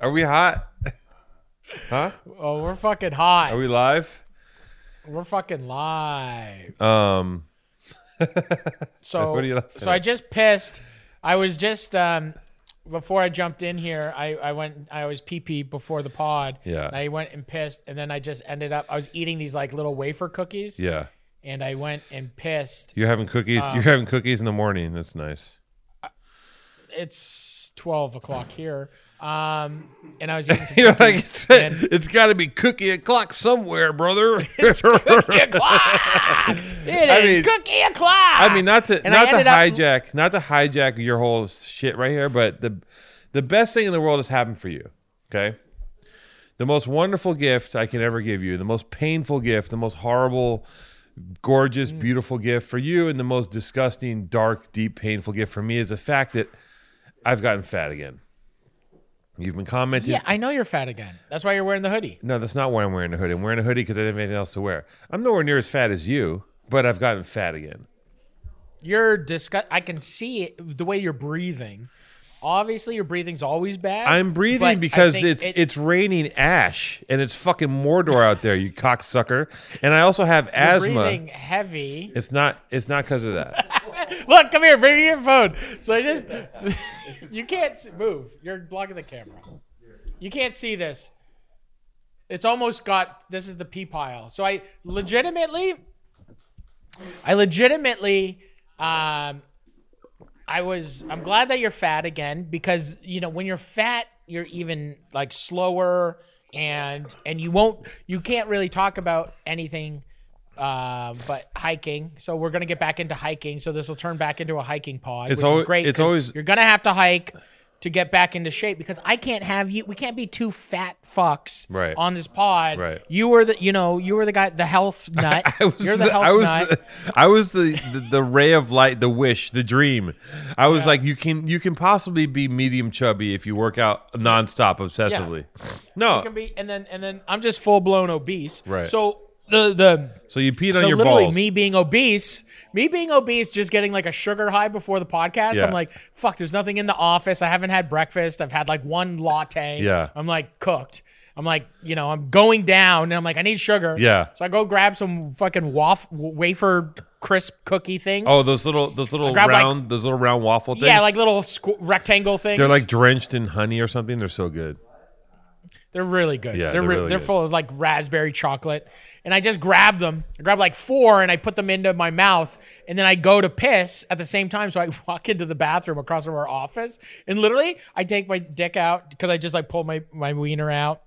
Are we hot? Huh? Oh, we're fucking hot. Are we live? We're fucking live. Um, So, What are you laughing so at? I just pissed. I was just um, before I jumped in here. I I went. I was pee pee before the pod. Yeah. And I went and pissed, and then I just ended up. I was eating these like little wafer cookies. yeah. And I went and pissed. You're having cookies. Um, You're having cookies in the morning. That's nice. It's twelve o'clock here. Um, and I was eating some You're like, cookies. it's, and it's got to be cookie o'clock somewhere, brother. It's cookie o'clock. It I is mean- cookie o'clock. I mean, not to And not to ended up- hijack, not to hijack your whole shit right here, but the the best thing in the world has happened for you. Okay, the most wonderful gift I can ever give you, the most painful gift, the most horrible, gorgeous, Mm. beautiful gift for you, and the most disgusting, dark, deep, painful gift for me is the fact that I've gotten fat again. You've been commenting. Yeah, I know you're fat again. That's why you're wearing the hoodie. No, that's not why I'm wearing a hoodie. I'm wearing a hoodie because I didn't have anything else to wear. I'm nowhere near as fat as you, but I've gotten fat again. You're disgust. I can see it the way you're breathing. Obviously, your breathing's always bad. I'm breathing because it's it- it's raining ash and it's fucking Mordor out there, you cocksucker. And I also have asthma. breathing heavy. It's not it's not because of that. Look, come here, bring me your phone. So I just you can't move. You're blocking the camera. You can't see this. It's almost got this is the pee pile. So I legitimately I legitimately um I was I'm glad that you're fat again because you know when you're fat you're even like slower and and you won't you can't really talk about anything uh, but hiking. So we're gonna get back into hiking. So this will turn back into a hiking pod, It's which alwa- is great. It's always- you're gonna have to hike to get back into shape because I can't have you. We can't be two fat fucks Right. on this pod. Right. You were the you know you were the guy the health nut. I was you're the, the, health I was nut. the, I was the, the the ray of light, the wish, the dream. I was like you can you can possibly be medium chubby if you work out nonstop obsessively. No. can be and then and then I'm just full blown obese. Right. So the the So you peed so on your balls. So literally balls. me being obese, me being obese, just getting like a sugar high before the podcast. Yeah. I'm like, fuck. There's nothing in the office. I haven't had breakfast. I've had like one latte. Yeah. I'm like cooked. I'm like, you know, I'm going down, and I'm like, I need sugar. Yeah. So I go grab some fucking waf- wafer crisp cookie things. Oh, those little those little grabbed, like- round those little round waffle things. yeah, like little squ- rectangle things. they're like drenched in honey or something. They're so good. They're really good. Yeah, they're they're re- really they're good. full of like raspberry chocolate, and I just grab them. I grab like four, and I put them into my mouth, and then I go to piss at the same time. So I walk into the bathroom across from our office, and literally I take my dick out because I just like pull my my wiener out,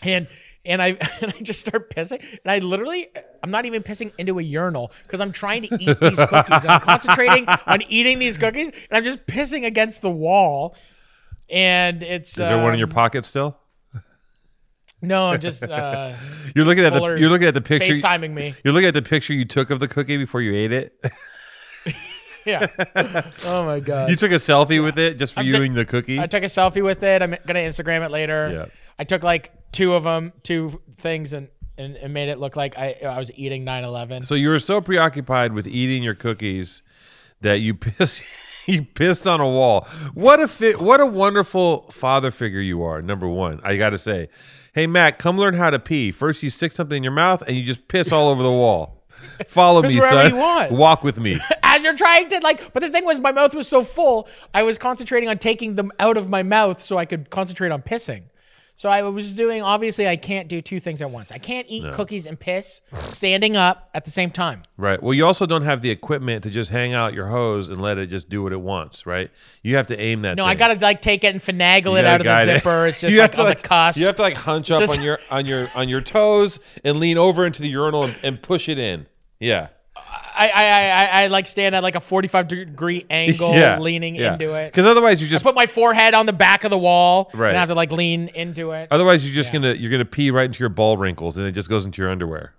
and and I and I just start pissing, and I literally I'm not even pissing into a urinal because I'm trying to eat these cookies, and I'm concentrating on eating these cookies, and I'm just pissing against the wall, and it's Is there one in your um, pocket still? No, I'm just uh, You're looking at the you're looking at the picture. FaceTiming me. You're looking at the picture you took of the cookie before you ate it. Yeah. oh my god. you took a selfie with it just for I'm you ju- and the cookie. I took a selfie with it. I'm gonna Instagram it later. Yeah. I took like two of them, two things, and and, and made it look like I I was eating 9/11. so you were so preoccupied with eating your cookies that you pissed you pissed on a wall. What a what a wonderful father figure you are. Number one, I got to say, hey Matt, come learn how to pee. First, you stick something in your mouth and you just piss all over the wall. Follow me, son. you want. Walk with me. As you're trying to like, but the thing was, my mouth was so full, I was concentrating on taking them out of my mouth so I could concentrate on pissing. So I was doing. Obviously, I can't do two things at once. I can't eat cookies and piss standing up at the same time. Right. Well, you also don't have the equipment to just hang out your hose and let it just do what it wants, right? You have to aim that. No, thing. I gotta like take it and finagle You it gotta out of the guide it. zipper. It's just You like have to, on the cusp. You have to like hunch up Just- on your on your on your toes and lean over into the urinal and, and push it in. Yeah. I, I, I, I, I like stand at like a 45 degree angle, yeah. leaning into it. Because otherwise, you just Put my forehead on the back of the wall, Right. and I have to like lean into it. otherwise you're just gonna you're gonna pee right into your ball wrinkles and it just goes into your underwear.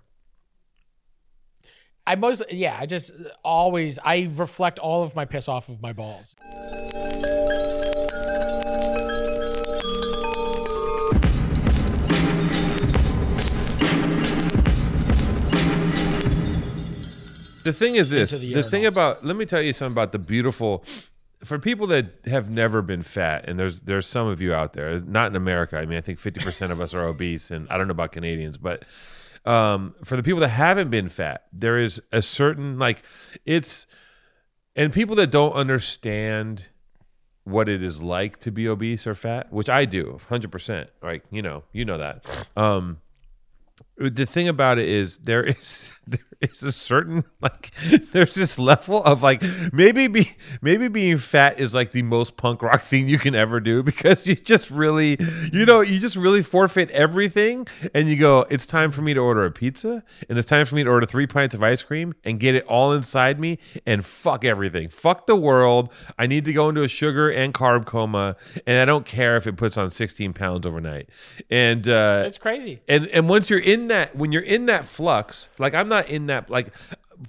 I most, yeah, I just always, I reflect all of my piss off of my balls. The thing is this: the, the thing about let me tell you something about the beautiful for people that have never been fat, and there's there's some of you out there, not in America. I mean, I think 50% of us are obese, and I don't know about Canadians, but um, for the people that haven't been fat, there is a certain like it's, and people that don't understand what it is like to be obese or fat, which I do, 100%. Like, you know, you know that. Um, the thing about it is there is there is a certain like there's this level of like maybe be maybe being fat is like the most punk rock thing you can ever do because you just really you know you just really forfeit everything and you go it's time for me to order a pizza and it's time for me to order three pints of ice cream and get it all inside me and fuck everything. Fuck the world. I need to go into a sugar and carb coma and I don't care if it puts on 16 pounds overnight. And uh It's crazy. and and once you're in that when you're in that flux like i'm not in that like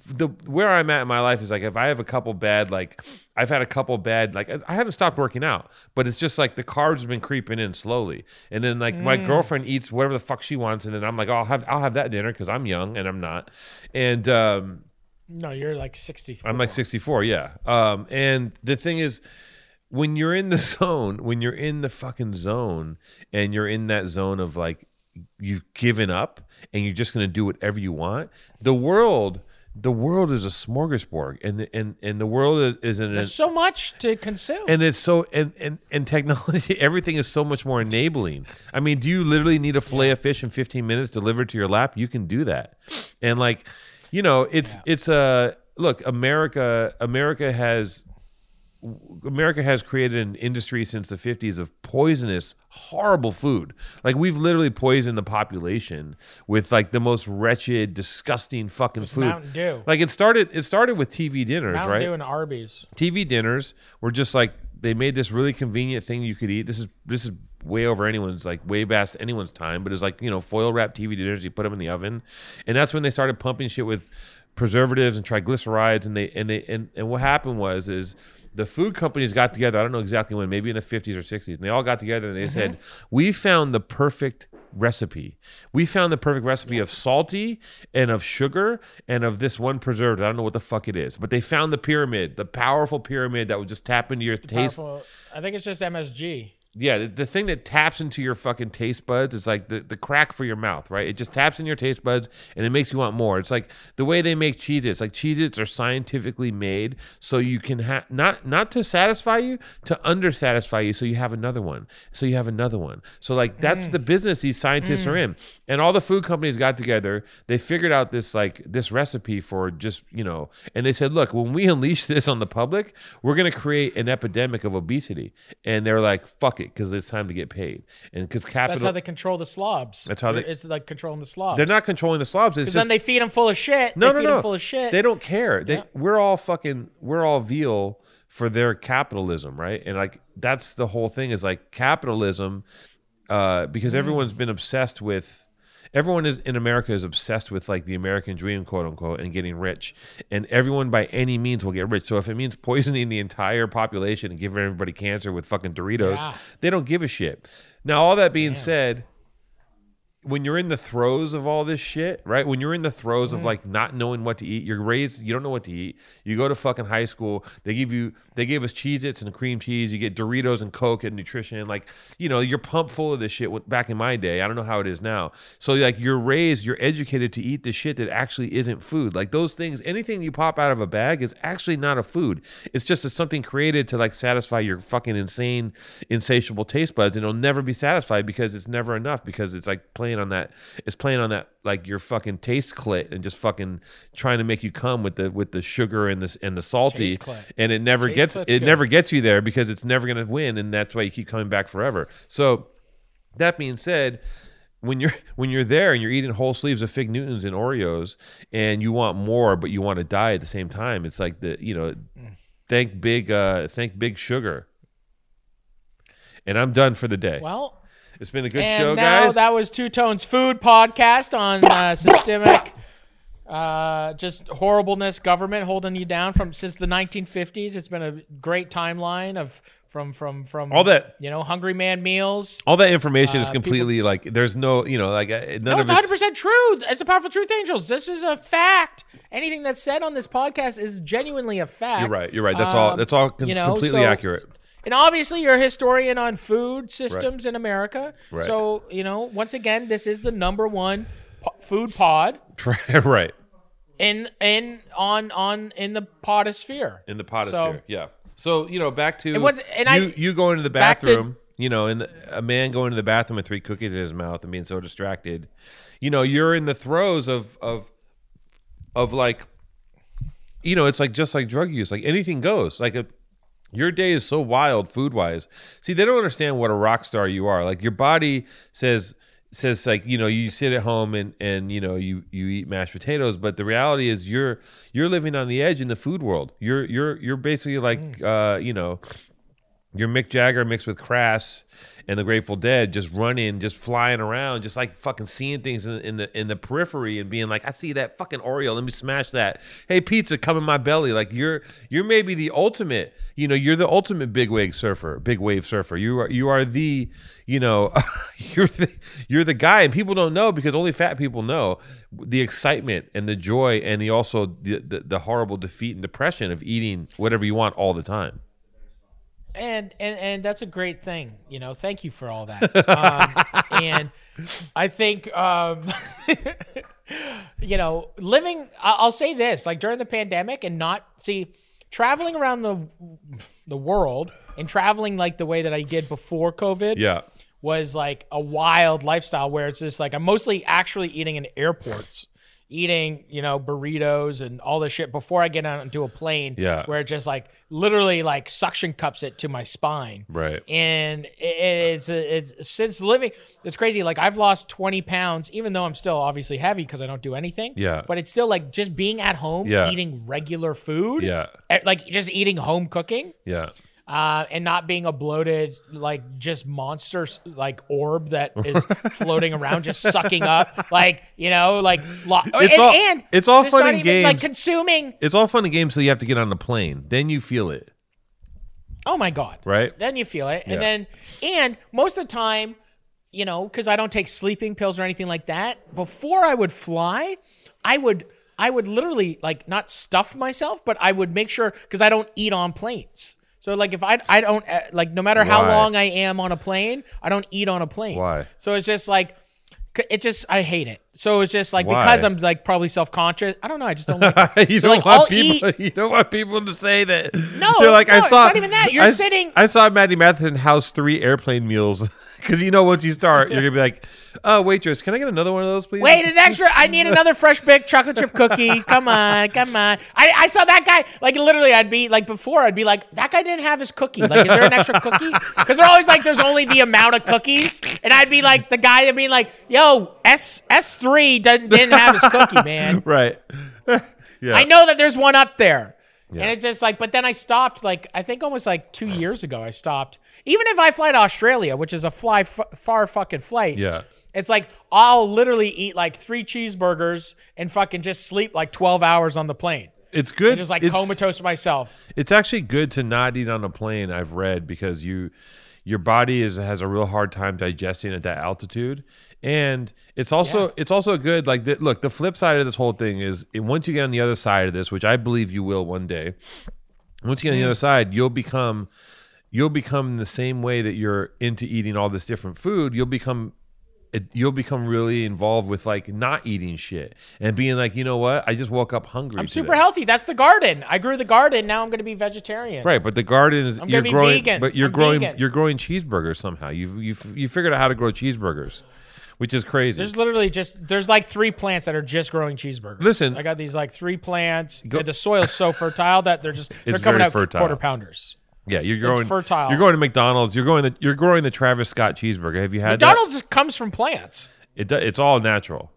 the where i'm at in my life is like if i have a couple bad like i've had a couple bad like i haven't stopped working out but it's just like the carbs have been creeping in slowly and then like my girlfriend eats whatever the fuck she wants and then i'm like i'll have i'll have that dinner because i'm young and i'm not and um No, you're like 60. I'm like 64, yeah. Um, and the thing is, when you're in the zone, when you're in the fucking zone, and you're in that zone of like you've given up and you're just gonna do whatever you want, the world, the world is a smorgasbord, and the, and and the world is, is an There's so much to consume. and it's so and, and and technology everything is so much more enabling. I mean do you literally need a fillet of fish in 15 minutes delivered to your lap? You can do that. And like you know it's it's a look america america has America has created an industry since the 50s of poisonous, horrible food. Like we've literally poisoned the population with like the most wretched, disgusting fucking food. Mountain Dew. Like it started it started with TV dinners, Mountain right? Dew and Arby's. TV dinners were just like they made this really convenient thing you could eat. This is this is way over anyone's like way past anyone's time, but it's like you know foil wrapped TV dinners. You put them in the oven, and that's when they started pumping shit with preservatives and triglycerides. And they and they and, and what happened was is the food companies got together. I don't know exactly when, maybe in the fifties or sixties, and they all got together and they mm-hmm. said, "We found the perfect." recipe we found the perfect recipe of salty and of sugar and of this one preservative i don't know what the fuck it is but they found the pyramid the powerful pyramid that would just tap into your taste Powerful- I think it's just MSG. Yeah, the, the thing that taps into your fucking taste buds is like the, the crack for your mouth, right? It just taps in your taste buds and it makes you want more. It's like the way they make cheeses. Like cheeses are scientifically made so you can have not not to satisfy you, to under satisfy you so you have another one. So you have another one. So like that's mm. the business these scientists are mm. in. And all the food companies got together, they figured out this like this recipe for just, you know, and they said, look, when we unleash this on the public, we're gonna create an epidemic of obesity. And they're like, fuck it, because it's time to get paid. And because capital. That's how they control the slobs. That's how they- It's like controlling the slobs. they're not controlling the slobs. It's Because just then they feed them full of shit. no, they no, feed no. them full of shit. They don't care. They Yeah. we're all fucking we're all veal for their capitalism, right? And like that's the whole thing is like capitalism, uh, because everyone's been obsessed with. Everyone is in America is obsessed with like the American dream, quote unquote, and getting rich. And everyone by any means will get rich. So if it means poisoning the entire population and giving everybody cancer with fucking Doritos, Yeah. they don't give a shit. Now, all that being said, when you're in the throes of all this shit, right? When you're in the throes of mm-hmm. like not knowing what to eat, you're raised, you don't know what to eat. You go to fucking high school, they give you, they gave us Cheez Its and cream cheese. You get Doritos and Coke and nutrition. Like, you know, you're pumped full of this shit back in my day. I don't know how it is now. So, like, you're raised, you're educated to eat the shit that actually isn't food. Like, those things, anything you pop out of a bag is actually not a food. It's just a, something created to like satisfy your fucking insane, insatiable taste buds. And it'll never be satisfied because it's never enough because it's like playing on that, it's playing on that, like your fucking taste clit and just fucking trying to make you come with the, with the sugar and this and the salty. And it never Taste gets, it good. never gets you there because it's never going to win. And that's why you keep coming back forever. So, that being said, when you're when you're there and you're eating whole sleeves of fig Newtons and Oreos and you want more, but you want to die at the same time, it's like the you know, thank big uh thank big sugar. And I'm done for the day. well, it's been a good and show, now guys. that was Two Tones Food Podcast on uh, systemic, uh, just horribleness, government holding you down from since the 1950s. It's been a great timeline of from from from All that- you know, Hungry Man meals. All that information is Uh, completely like there's no you know like uh, none No, it's it's 100 percent true. It's the powerful truth angels. This is a fact. anything that's said on this podcast is genuinely a fact. You're right. You're right. That's all. Um, That's all. com- you know, completely so- accurate. And obviously, you're a historian on food systems in America. Right. So, you know, once again, this is the number one po- food pod right. in in on on in the podosphere. In the potosphere. So- yeah. So you know, back to And what's- and I- you. you go into the back to- bathroom. you know, and a man going to the bathroom with three cookies in his mouth and being so distracted. You know, you're in the throes of of of like, you know, it's like just like drug use. Like anything goes. Like a, your day is so wild food wise. See, they don't understand what a rock star you are. Like your body says says like you know you sit at home and and you know you you eat mashed potatoes but the reality is you're you're living on the edge in the food world you're you're you're basically like uh you know you're Mick Jagger mixed with Crass and the Grateful Dead, just running, just flying around, just like fucking seeing things in, in the in the periphery and being like, I see that fucking Oreo, let me smash that. Hey, pizza, come in my belly. Like you're you're maybe the ultimate, you know, you're the ultimate big wave surfer, big wave surfer. You are you are the, you know, you're the you're the guy, and people don't know because only fat people know the excitement and the joy and the also the the, the horrible defeat and depression of eating whatever you want all the time. And and and that's a great thing you know thank you for all that um, and i think um you know living i'll say this like during the pandemic and not see traveling around the the world and traveling like the way that i did before covid Yeah. was like a wild lifestyle where it's just like I'm mostly actually eating in airports, eating, you know, burritos and all this shit before I get onto a plane. Yeah. Where it just like literally like suction cups it to my spine. Right. And it, it's it's since living it's crazy. Like I've lost 20 pounds, even though I'm still obviously heavy because I don't do anything. Yeah. But it's still like just being at home, Yeah. eating regular food. Yeah. eh, Like just eating home cooking Yeah. Uh, and not being a bloated, like just monster, like orb that is floating around, just sucking up, like you know, like lo- It's and, all- and it's all fun and even, like consuming. It's all fun and games so you have to get on the plane. Then you feel it, Oh my god! right? Then you feel it, Yeah. and then and most of the time, you know, because I don't take sleeping pills or anything like that. Before I would fly, I would. I would literally like not stuff myself, but I would make sure because I don't eat on planes. So like if I I don't uh, like no matter how Why? long I am on a plane, I don't eat on a plane. Why? So it's just like it just I hate it. So it's just like Why? because I'm like probably self conscious. I don't know. I just don't like. it. you So, don't like, want I'll people. You don't want people to say that. No, They're like no, I it's saw. not even that. You're I, sitting- I saw Maddie Matheson house three airplane meals because you know once you start, you're gonna be like, "Oh, waitress, can I get another one of those, please?" Wait, an extra. I need another fresh baked chocolate chip cookie. Come on, come on. I, I saw that guy. Like literally, I'd be like before. I'd be like, that guy didn't have his cookie. Like, is there an extra cookie? Because they're always like, there's only the amount of cookies, and I'd be like, the guy that be like, yo, S S three didn't didn't have his cookie, man. Right. yeah. I know that there's one up there. Yeah. And it's just like, but then I stopped, like, I think almost like two years ago, I stopped. Even if I fly to Australia, which is a fly f- far fucking flight, Yeah. it's like I'll literally eat like three cheeseburgers and fucking just sleep like 12 hours on the plane. It's good. Just like it's, comatose myself. It's actually good to not eat on a plane. I've read because you, your body is has a real hard time digesting at that altitude, and it's also Yeah. it's also good. Like the, look, the flip side of this whole thing is once you get on the other side of this, which I believe you will one day. Once you get on the mm-hmm. other side, you'll become you'll become the same way that you're into eating all this different food. You'll become you'll become really involved with like not eating shit and being like, you know what? I just woke up hungry. I'm today." super healthy. That's the garden. I grew the garden. Now I'm going to be vegetarian. Right, but the garden is I'm you're growing, vegan. but you're I'm growing vegan. you're growing cheeseburgers somehow. You you you figured out how to grow cheeseburgers, which is crazy. There's literally just there's like three plants that are just growing cheeseburgers. Listen. I got these like three plants. Go- the soil's so fertile that they're just they're coming out fertile. quarter pounders. Yeah, you're growing fertile. You're going to McDonald's. You're going the you're growing the Travis Scott cheeseburger. Have you had McDonald's comes from plants. It do- it's all natural.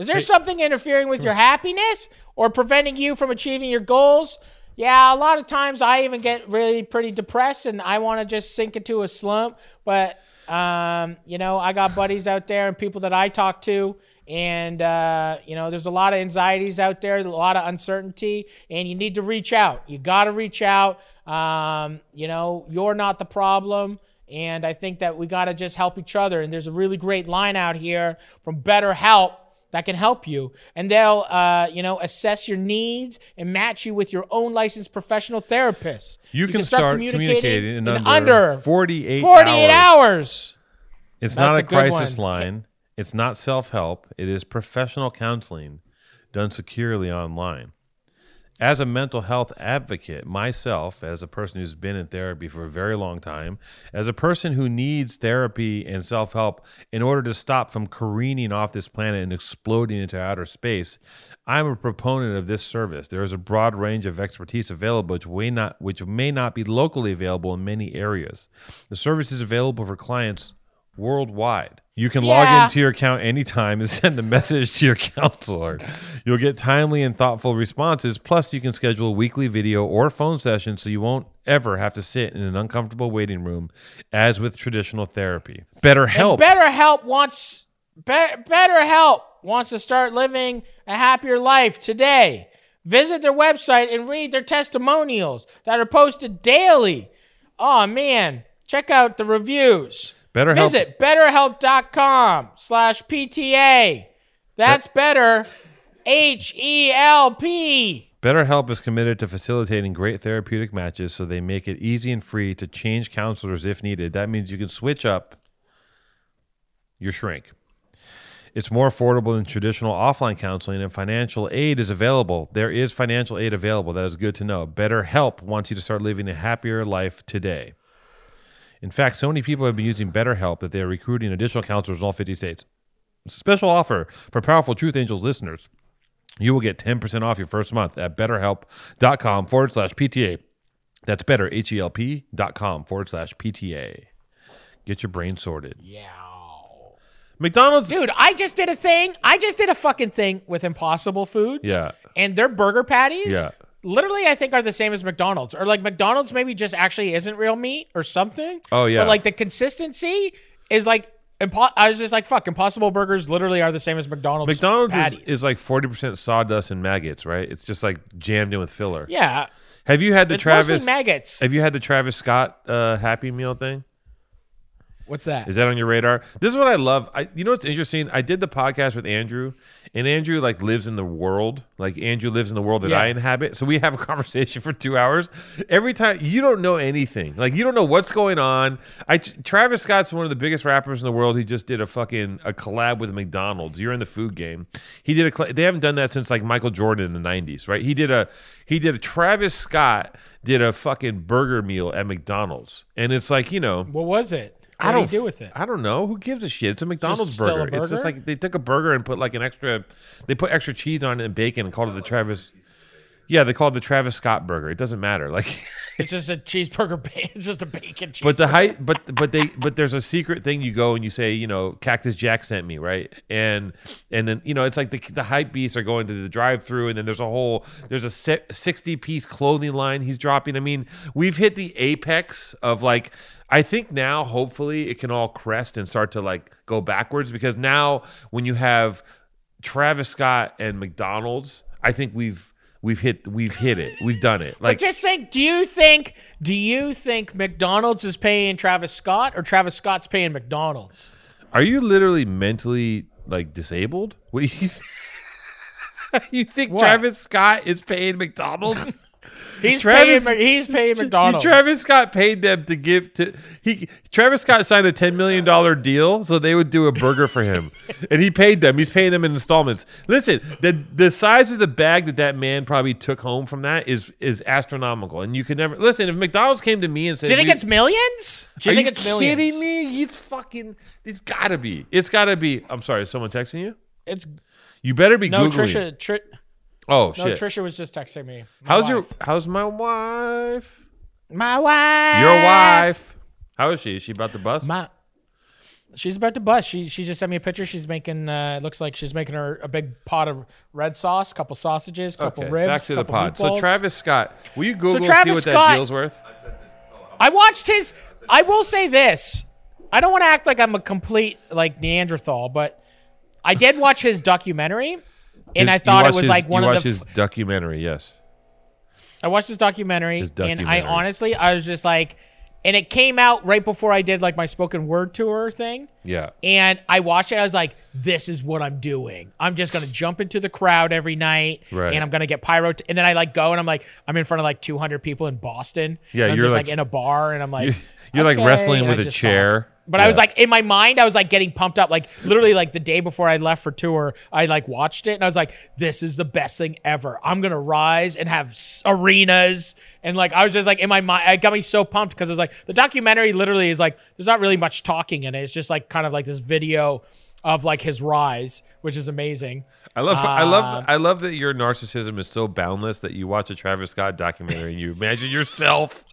Is there something interfering with your happiness or preventing you from achieving your goals? Yeah, a lot of times I even get really pretty depressed and I want to just sink into a slump. But, um, you know, I got buddies out there and people that I talk to. And, uh, you know, there's a lot of anxieties out there, a lot of uncertainty, and you need to reach out. You got to reach out. Um, you know, you're not the problem. And I think that we got to just help each other. And there's a really great line out here from Better Help that can help you, and they'll, uh, you know, assess your needs and match you with your own licensed professional therapist. You, can, start, communicating, in, under, under 48, 48 hours. hours. It's That's not a, crisis line. It's not self help. It is professional counseling done securely online. As a mental health advocate, myself, as a person who's been in therapy for a very long time, as a person who needs therapy and self help in order to stop from careening off this planet and exploding into outer space, I'm a proponent of this service. There is a broad range of expertise available which may not, which may not be locally available in many areas. The service is available for clients worldwide. You can log into your account anytime and send a message to your counselor. You'll get timely and thoughtful responses. Plus, you can schedule a weekly video or phone sessions so you won't ever have to sit in an uncomfortable waiting room as with traditional therapy. BetterHelp. BetterHelp wants Be- BetterHelp wants to start living a happier life today. Visit their website and read their testimonials that are posted daily. Oh man, check out the reviews. BetterHelp. Visit betterhelp.com slash PTA. That's better. H E L P. BetterHelp is committed to facilitating great therapeutic matches so they make it easy and free to change counselors if needed. That means you can switch up your shrink. It's more affordable than traditional offline counseling, and financial aid is available. There is financial aid available. That is good to know. BetterHelp wants you to start living a happier life today. In fact, so many people have been using BetterHelp that they are recruiting additional counselors in all 50 states. Special offer for Powerful Truth Angels listeners. You will get 10% off your first month at betterhelp.com forward slash PTA. That's better, H-E-L-P dot com forward slash PTA. Get your brain sorted. Yeah. McDonald's. Dude, I just did a thing. I just did a fucking thing with Impossible Foods. Yeah. And their burger patties, Yeah. Literally, I think are the same as McDonald's. Or like McDonald's maybe just actually isn't real meat or something. Oh, yeah. But like the consistency is like, impo- I was just like, fuck, Impossible Burgers literally are the same as McDonald's. McDonald's is, patties. is like 40% sawdust and maggots, right? It's just like jammed in with filler. yeah. Have you had the It's Travis maggots. Have you had the Travis Scott uh, Happy Meal thing? What's that? Is that on your radar? This is what I love. I, you know what's interesting? I did the podcast with Andrew, and Andrew like lives in the world. Like Andrew lives in the world that Yeah. I inhabit. So we have a conversation for two hours. Every time you don't know anything, like you don't know what's going on. I Travis Scott's one of the biggest rappers in the world. He just did a fucking a collab with McDonald's. You're in the food game. He did a. They haven't done that since like Michael Jordan in the '90s, right? He did a. He did a Travis Scott did a fucking burger meal at McDonald's, and it's like you know. what was it? What I don't he do with it? I don't know. Who gives a shit? It's a McDonald's still a burger. It's just like they took a burger and put like an extra. They put extra cheese on it and bacon and called it the Travis. Yeah, they called it the Travis Scott burger. It doesn't matter. Like, It's just a cheeseburger. It's just a bacon cheeseburger. but the height, but but they, but there's a secret thing. You go and you say, you know, Cactus Jack sent me, right? And and then you know, it's like the the hype beasts are going to the drive-through, and then there's a whole there's a sixty piece clothing line he's dropping. I mean, we've hit the apex of like. I think now, hopefully, it can all crest and start to like go backwards because now when you have Travis Scott and McDonald's, I think we've we've hit we've hit it. We've done it. Like But just think, do you think do you think McDonald's is paying Travis Scott or Travis Scott's paying McDonald's? Are you literally mentally like disabled? What do you? Th- you think What? Travis Scott is paying McDonald's? He's Travis- paying he's paying McDonald's. Travis Scott paid them to give to he. Travis Scott signed a ten million dollar deal so they would do a burger for him, and he paid them. He's paying them in installments. Listen, the the size of the bag that that man probably took home from that is is astronomical, and you could never listen. If McDonald's came to me and said, do you think "We- it's millions? Do you think you it's millions? kidding me? It's fucking. It's gotta be. It's gotta be. I'm sorry. Is someone texting you? It's You better be no googling. Trisha. Tri- oh no, shit. Trisha was just texting me. How's your? How's my wife? my wife? Your wife. How is she? Is she about to bust? My. She's about to bust. She she just sent me a picture. She's making. Uh, it looks like she's making her a big pot of red sauce, couple sausages, couple okay. ribs, Back to the pod. So. Travis Scott. Will you Google and see Travis what that deal's worth? I watched his. I will say this. I don't want to act like I'm a complete like Neanderthal, but I did watch his documentary, and His- I thought it was his- like one of watched the. his documentary. Yes. I watched his documentary, His and I honestly, I was just like, and it came out right before I did like my spoken word tour thing. Yeah. And I watched it. I was like, "This is what I'm doing. I'm just gonna jump into the crowd every night, Right. and I'm gonna get pyro." T- and then I like go and I'm like, I'm in front of like 200 people in Boston. Yeah, and I'm you're just like- like, in a bar, and I'm like, You're like "Okay," wrestling with a chair. talk. But I was like, in my mind, I was like getting pumped up. Like literally, like the day before I left for tour, I like watched it and I was like, "This is the best thing ever. I'm gonna rise and have arenas." And like, I was just like in my mind, it got me so pumped because it was like the documentary literally is like, there's not really much talking in it. It's just like kind of like this video of like his rise, which is amazing. I love, I Uh, love, I love that your narcissism is so boundless that you watch a Travis Scott documentary and you imagine yourself.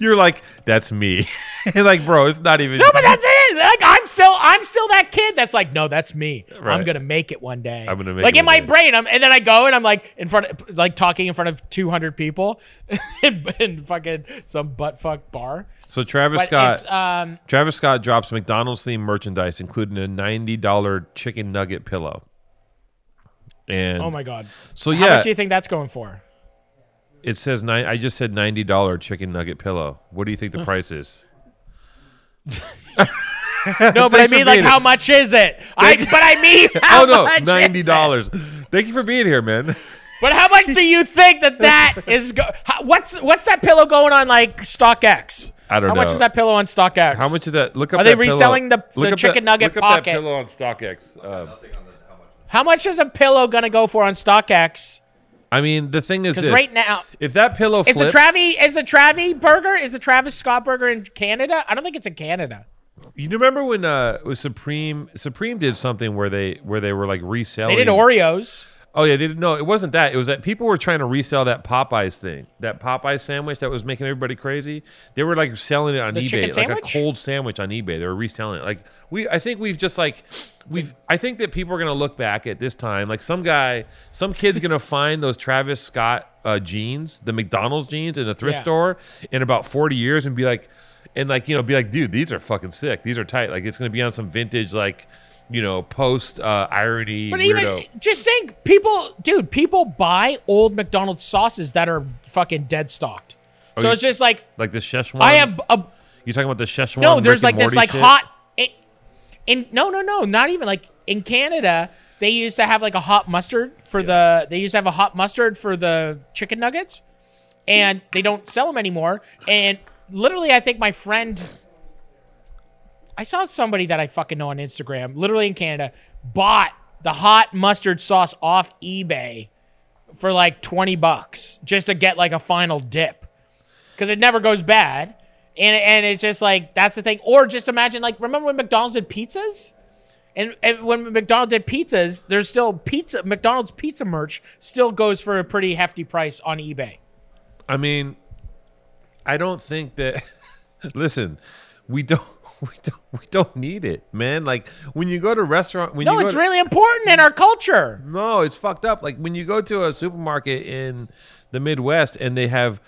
You're like, that's me. Like, bro, it's not even. No, but that's it. Like I'm still, I'm still that kid that's like, no, that's me. I'm gonna make it one day. I'm gonna make like in my day. brain. I'm, and then I go and I'm like in front, of, like talking in front of 200 people, in, in fucking some butt fuck bar. so Travis But Scott, um, Travis Scott drops McDonald's themed merchandise, including a ninety dollar chicken nugget pillow. And oh my god. so yeah, How yeah, much do you think that's going for? it says nine. I just said ninety dollar chicken nugget pillow. What do you think the price is? No, but I mean, like, being- how much is it? I, but I mean, how oh no, much ninety dollars. Thank you for being here, man. But how much do you think that that is? Go- how, what's what's that pillow going on like StockX? I don't know. How much is that pillow on StockX? How much is that? Look up. Are they that pillow. reselling the- the chicken that, nugget look up that pillow on StockX. Um, How much is a pillow gonna go for on StockX? I mean, the thing is Because right now, if that pillow is the Travi is the Travi burger is the Travis Scott burger in Canada? I don't think it's in Canada. you remember when uh, was Supreme? Supreme did something where they where they were like reselling. They did Oreos. Oh yeah, they didn't. No, it wasn't that. It was that people were trying to resell that Popeyes thing, that Popeyes sandwich that was making everybody crazy. They were like selling it on The eBay, like sandwich? a cold sandwich on eBay. They were reselling it. Like we, I think we've just like we've. I think that people are gonna look back at this time, like some guy, some kid's gonna find those Travis Scott uh, jeans, the McDonald's jeans, in a thrift Yeah. store in about forty years, and be like, and like you know, be like, dude, these are fucking sick. These are tight. Like it's gonna be on some vintage like. You know, post uh, irony But weirdo. even just saying, people, dude, people buy old McDonald's sauces that are fucking dead stocked. so you- it's just like like the Szechuan. I have a You talking about the Szechuan? no. Rick There's and like this Morty like shit? hot. In, no no no not even like in Canada they used to have like a hot mustard for the they used to have a hot mustard for the chicken nuggets, and they don't sell them anymore. And literally, I think my friend I saw somebody that I fucking know on Instagram, literally in Canada, bought the hot mustard sauce off eBay for like 20 bucks just to get like a final dip. Cuz it never goes bad. And and it's just like that's the thing. Or just imagine like remember when McDonald's did pizzas? And, and when McDonald's did pizzas, there's still pizza McDonald's pizza merch still goes for a pretty hefty price on eBay. I mean, I don't think that. listen, we don't. We don't. We don't need it, man. Like when you go to restaurant, when No, you it's to- really important in our culture. No, it's fucked up. Like when you go to a supermarket in the Midwest and they have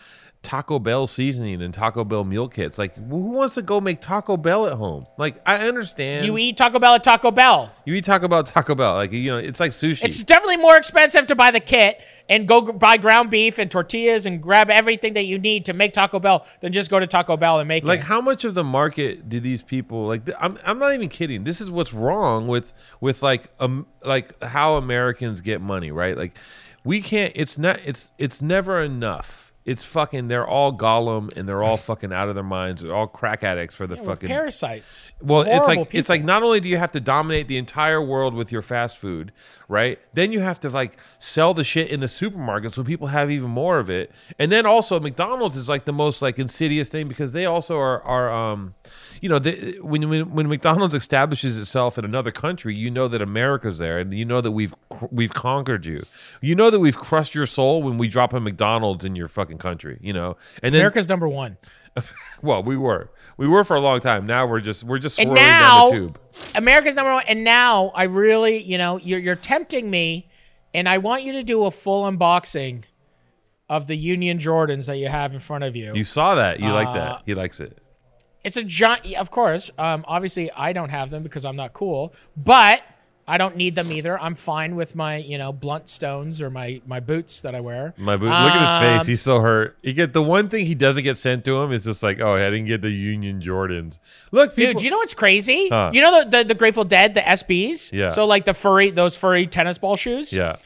Taco Bell seasoning and Taco Bell meal kits. Like who wants to go make Taco Bell at home? Like I understand You eat Taco Bell at Taco Bell. you eat Taco Bell at Taco Bell. Like you know, it's like sushi. It's definitely more expensive to buy the kit and go buy ground beef and tortillas and grab everything that you need to make Taco Bell than just go to Taco Bell and make like it. how much of the market do these people like th- I'm, I'm not even kidding this is what's wrong with with like um like how americans get money right like we can't it's not it's it's never enough it's fucking they're all gollum and they're all fucking out of their minds they're all crack addicts for the We're fucking parasites. well, it's like it's like not only do you have to dominate the entire world with your fast food, right? Then you have to like sell the shit in the supermarket so people have even more of it. And then also McDonald's is like the most like insidious thing because they also are are um you know, they, when, when when McDonald's establishes itself in another country, you know that America's there and you know that we've we've conquered you. You know that we've crushed your soul when we drop a McDonald's in your fucking country, you know. And then America's number one. well, we were. We were for a long time. Now we're just we're just swirling now, down the tube. America's number one. And now I really, you know, you're, you're tempting me, and I want you to do a full unboxing of the Union Jordans that you have in front of you. You saw that. You like Uh, that. He likes it. it's a giant, of course. Um, obviously, I don't have them because I'm not cool, but I don't need them either. I'm fine with my, you know, Blundstones or my my boots that I wear. My boot. Look at his Um, face. He's so hurt. He get the one thing he doesn't get sent to him is just like, oh, I didn't get the Union Jordans. Look, people, Dude, do you know what's crazy? Huh. You know the, the the Grateful Dead, the SBs. Yeah. So like the furry, those furry tennis ball shoes. yeah,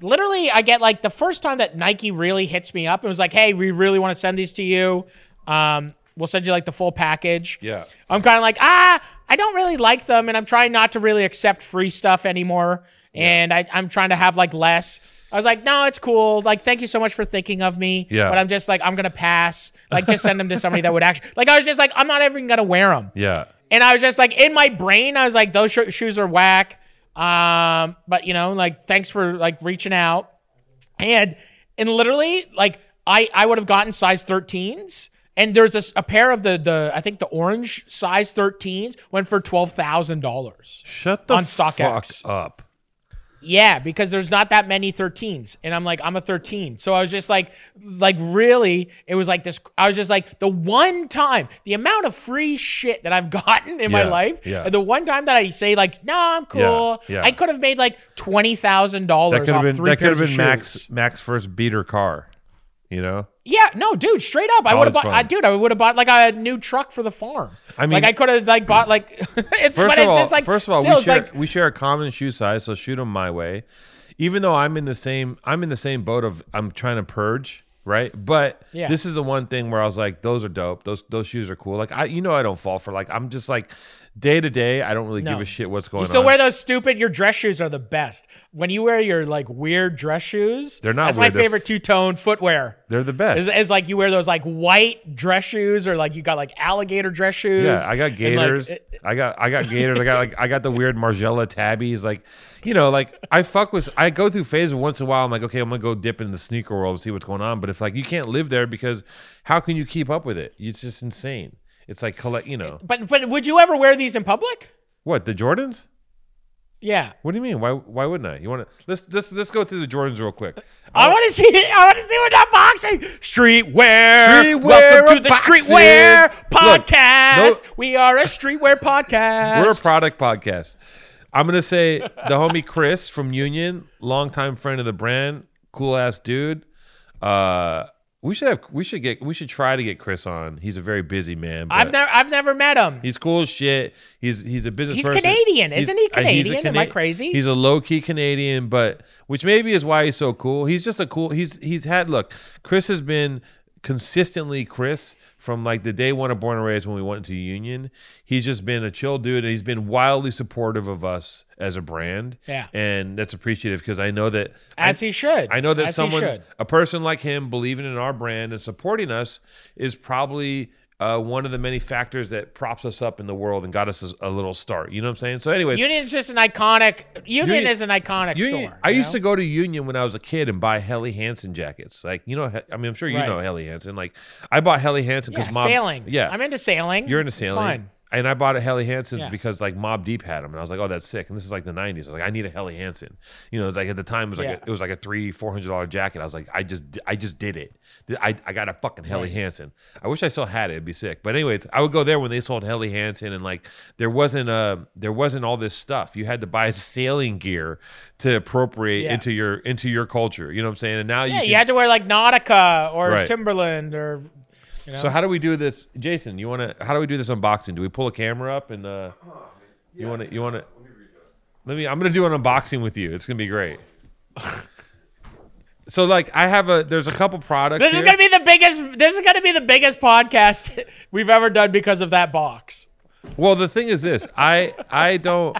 Literally, I get like the first time that Nike really hits me up and was like, "Hey, we really want to send these to you. Um, we'll send you like the full package." yeah. I'm kind of like, ah, I don't really like them, and I'm trying not to really accept free stuff anymore. And I, I'm trying to have like less. I was like, no, it's cool. Like, thank you so much for thinking of me. Yeah. But I'm just like, I'm gonna pass. Like, just send them to somebody that would actually. Like, I was just like, I'm not even gonna wear them. Yeah. And I was just like, in my brain, I was like, those sho- shoes are whack. Um, but you know, like, thanks for like reaching out. And and literally, like, I I would have gotten size 13s. And there's a pair of the the I think the orange size 13s went for twelve thousand dollars. Shut the On fuck up. Yeah, because there's not that many 13s. And I'm like, I'm a 13. So I was just like, like really, it was like this. I was just like, the one time, the amount of free shit that I've gotten in my life, yeah. the one time that I say, like, no, I'm cool. yeah. I could have made like $20,000 That could off have been three that could have been Max. Max first beater car. You know. Yeah, no, dude, straight up. I oh, would have bought. I, dude, I would have bought like a new truck for the farm. I mean- like I could have like bought like, it's, First but of it's all, just like, first of all, still, we share like, we share a common shoe size, so shoot them my way. Even though I'm in the same I'm in the same boat of I'm trying to purge, right? But Yeah. this is the one thing where I was like, those are dope. Those those shoes are cool. Like I, you know, I don't fall for like I'm just like day to day. I don't really give a shit what's going on. You still on. wear those stupid. Your dress shoes are the best. When you wear your like weird dress shoes, They're not That's weird, my favorite two tone footwear. They're the best. It's, is like you wear those like white dress shoes, or like you got like alligator dress shoes. Yeah, I got and, like, gators. I got I got gators. I got like I got the weird Margiela Tabis. Like, you know, like I fuck with. I go through phases once in a while. I'm like, okay, I'm gonna go dip in the sneaker world and see what's going on. But if like you can't live there because how can you keep up with it? It's just insane. It's like collect. You know but but would you ever wear these in public? what the Jordans? Yeah, What do you mean? Why why wouldn't I? You want to let's let's let's go through the Jordans real quick. I want to see. I want to see what unboxing. Streetwear. Streetwear Welcome to the unboxing. Streetwear Look, podcast. no- we are a streetwear podcast. We're a product podcast. I'm gonna say the homie Chris from Union, longtime friend of the brand, cool ass dude. Uh, we should have we should get we should try to get Chris on. He's a very busy man. I've never I've never met him. He's cool as shit. He's he's a business. He's person. Canadian, isn't he uh, he's a Canadian? Am I crazy? He's a low key Canadian, but which maybe is why he's so cool. He's just a cool. He's he's had look. Chris has been consistently Chris from like the day one of Born and Raised when we went into Union. He's just been a chill dude, and he's been wildly supportive of us as a brand. Yeah. and that's appreciative because I know that As I, he should. I know that As someone, a person like him, believing in our brand and supporting us is probably uh, one of the many factors that props us up in the world and got us a, a little start. You know what I'm saying? So, anyways, Union's just an iconic. Union, Union- is an iconic Union- store. I used know? to go to Union when I was a kid and buy Helly Hansen jackets. Like you know, I mean, I'm sure you Right. know Helly Hansen. Like I bought Helly Hansen because yeah, mom. sailing. Yeah, I'm into sailing. you're into It's sailing. fine. And I bought a Helly Hansen's Yeah. because like Mobb Deep had them, and I was like, "Oh, that's sick." And this is like the '90s. I was like, "I need a Helly Hansen." You know, like at the time it was like Yeah. a, it was like a three, four hundred dollar jacket. I was like, "I just, I just did it. I, I got a fucking Helly Right. Hansen. I wish I still had it. It'd be sick." But anyways, I would go there when they sold Helly Hansen, and like there wasn't a there wasn't all this stuff. You had to buy sailing gear to appropriate Yeah. into your into your culture. You know what I'm saying? And now Yeah, you, you had to wear like Nautica or Right. Timberland or. You know? So how do we do this, Jason? You want to? How do we do this unboxing? Do we pull a camera up and uh, you want to? You want to? Let me. I'm gonna do an unboxing with you. It's gonna be great. so like, I have a. There's a couple products. this is here. gonna be the biggest. This is gonna be the biggest podcast we've ever done because of that box. Well, the thing is this. I I don't.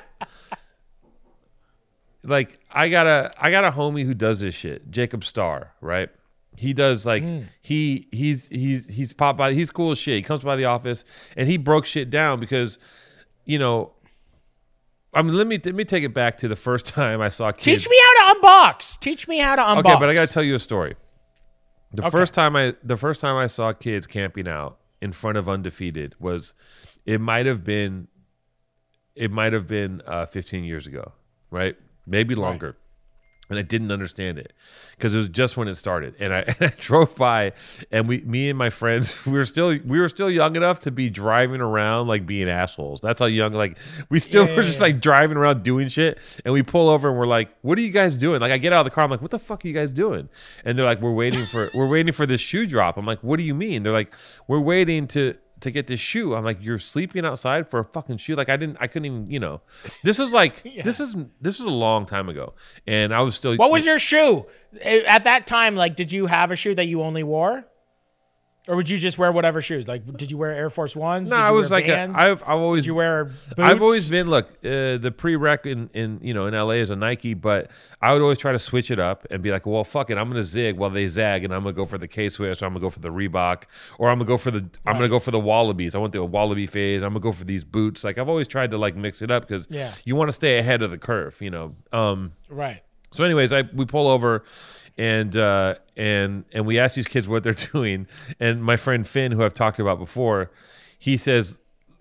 Like I got a I got a homie who does this shit, Jacob Starr, right? He does like he he's he's he's popped by he's cool as shit. He comes by the office and he broke shit down because, you know, I mean let me let me take it back to the first time I saw kids. Teach me how to unbox. Teach me how to unbox. Okay, but I got to tell you a story. The Okay. first time I the first time I saw kids camping out in front of undefeated was it might have been it might have been uh, 15 years ago, right? Maybe longer. And I didn't understand it because it was just when it started. And I, and I drove by, and we, me and my friends, we were still we were still young enough to be driving around like being assholes. That's how young like we still Yeah, were yeah, just yeah. like driving around doing shit. And we pull over and we're like, "What are you guys doing?" Like I get out of the car, I'm like, "What the fuck are you guys doing?" And they're like, "We're waiting for we're waiting for this shoe drop." I'm like, "What do you mean?" They're like, "We're waiting to." To get this shoe, I'm like, you're sleeping outside for a fucking shoe. Like I didn't, I couldn't even, you know. This is like, this is this is a long time ago, and I was still. What was your shoe at that time? Like, did you have a shoe that you only wore, or would you just wear whatever shoes? Like, did you wear Air Force Ones? No, I was like? I've I've always did you wear boots? I've always been look uh, the prereq in, in you know in LA is a Nike, but I would always try to switch it up and be like, well, fuck it, I'm gonna zig while they zag, and I'm gonna go for the K Swiss, or I'm gonna go for the Reebok, or I'm gonna go for the I'm gonna go for the Wallabies. I want the Wallaby phase. I'm gonna go for these boots. Like I've always tried to like mix it up because Yeah. you want to stay ahead of the curve, you know. Um, right. so, anyways, I we pull over, and uh, and and we ask these kids what they're doing, and my friend Finn, who I've talked about before, he says,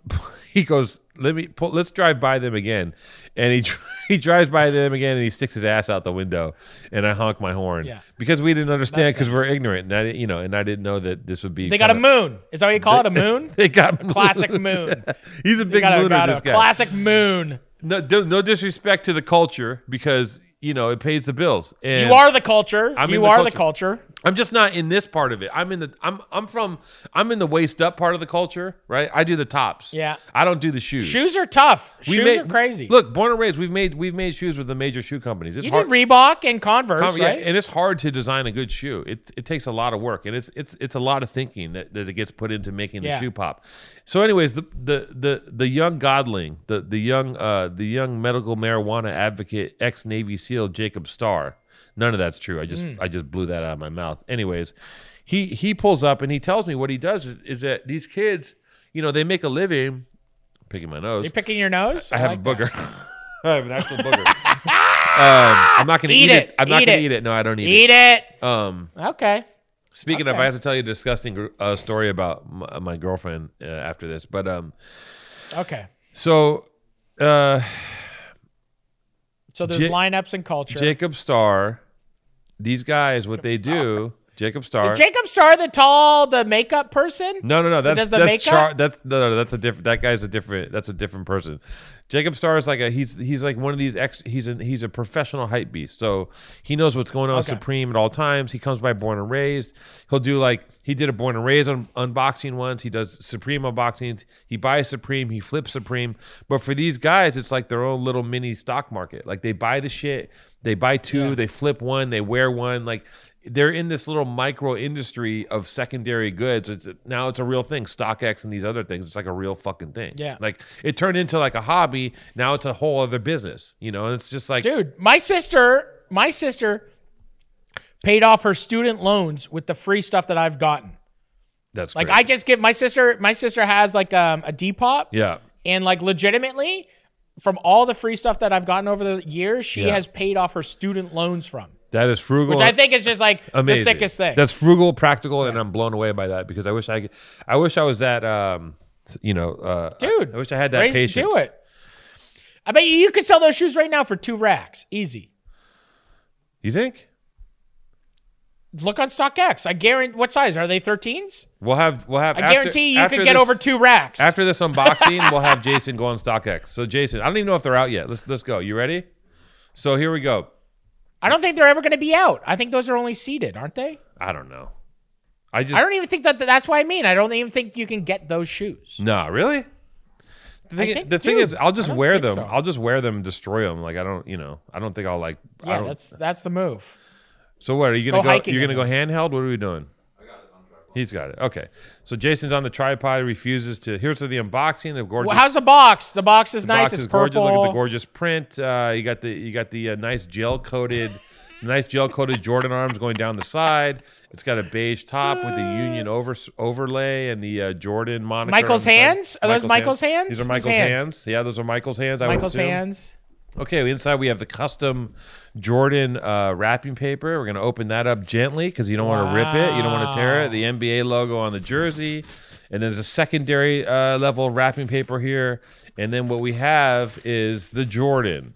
he goes, "Let me pull, let's drive by them again," and he he drives by them again, and he sticks his ass out the window, and I honk my horn Yeah. because we didn't understand because we're ignorant, and I didn't- you know, and I didn't know that this would be. They got a moon. Is that what you call it? A moon? They got Classic moon. He's a They big got a, mooner. got This guy. classic moon. No, no disrespect to the culture because you know it pays the bills. And You are the culture. I'm in you the are the culture. I'm just not in this part of it. I'm in the I'm I'm from I'm in the waist up part of the culture, right? I do the tops. Yeah. I don't do the shoes. Shoes are tough. We Shoes made- are crazy. Look, born and raised, we've made we've made shoes with the major shoe companies. It's you hard, did Reebok and Converse, com- yeah, right? and it's hard to design a good shoe. It it takes a lot of work, and it's it's it's a lot of thinking that, that it gets put into making the Yeah. shoe pop. So, anyways, the the the the young godling, the the young uh the young medical marijuana advocate, ex Navy SEAL Jacob Starr. None of that's true. I just Mm. I just blew that out of my mouth. Anyways, he he pulls up and he tells me what he does is, is that these kids, you know, they make a living. Picking my nose. You're picking your nose? I have like a booger. I have an actual booger. um, I'm not gonna Eat eat, it. it. I'm not gonna it. eat it. No, I don't eat, Eat it. Eat it. Um, Okay. speaking of, I have to tell you a disgusting uh, story about my, my girlfriend uh, after this. But um, Okay. so uh, So there's Ja- lineups and culture. Jacob Starr, these guys, what they do, Jacob Star. Is Jacob Star the tall, the makeup person? No, no, no. That's the that's makeup? Char- that's no, no, that's a different. That guy's a different. That's a different person. Jacob Star is like a he's he's like one of these ex. He's a he's a professional hype beast. So he knows what's going on Okay. Supreme at all times. He comes by Born and Raised. He'll do like he did a Born and Raised un- unboxing once. He does Supreme unboxings. He buys Supreme. He flips Supreme. But for these guys, it's like their own little mini stock market. Like they buy the shit. They buy two. Yeah. They flip one. They wear one. Like they're in this little micro industry of secondary goods. It's now it's a real thing. StockX and these other things. It's like a real fucking thing. Yeah. Like it turned into like a hobby. Now it's a whole other business. You know, and it's just like Dude, my sister, my sister paid off her student loans with the free stuff that I've gotten. that's Like great. I just give my sister my sister has like um, a Depop yeah. and like legitimately from all the free stuff that I've gotten over the years, she Yeah. has paid off her student loans from. That is frugal. Which I think is just like amazing. the sickest thing. That's frugal, practical, and I'm blown away by that because I wish I could. I wish I was that. Um, you know, uh, Dude, I, I wish I had that raise- patience. Do it. I bet you, you could sell those shoes right now for two racks. Easy. You think? Look on StockX. I guarantee. What size are they? 13s. We'll have. We'll have. I after- guarantee you could get this- over two racks. After this unboxing, we'll have Jason go on StockX. So Jason, I don't even know if they're out yet. Let's let's go. You ready? So here we go. I don't think they're ever going to be out. I think those are only seeded, aren't they? I don't know. I just I don't even think that. That's what I mean. I don't even think you can get those shoes. no really. The thing, think- the thing is, I'll just wear them. so. I'll just wear them and destroy them. Like I don't, you know, I don't think I'll like. I Yeah, that's that's the move. So what are you gonna Go go? hiking you're gonna go handheld. What are we doing? I got it on He's got it. Okay. So Jason's on the tripod. Refuses to. Here's the unboxing of gorgeous. Well, how's the box? The box is the nice. box It's is gorgeous. purple. Look at the gorgeous print. Uh, you got the you got the uh, nice gel coated, nice gel coated Jordan arms going down the side. It's got a beige top with the Union over overlay and the uh, Jordan moniker. Michael's on the side. hands? Are those Michael's hands? These are Michael's hands? hands? Yeah, those are Michael's hands. I would Michael's assume. hands. Okay, inside we have the custom Jordan uh, wrapping paper. We're going to open that up gently because you don't want to rip it. You don't want to tear it. The NBA logo on the jersey. And then there's a secondary uh, level wrapping paper here. And then what we have is the Jordan.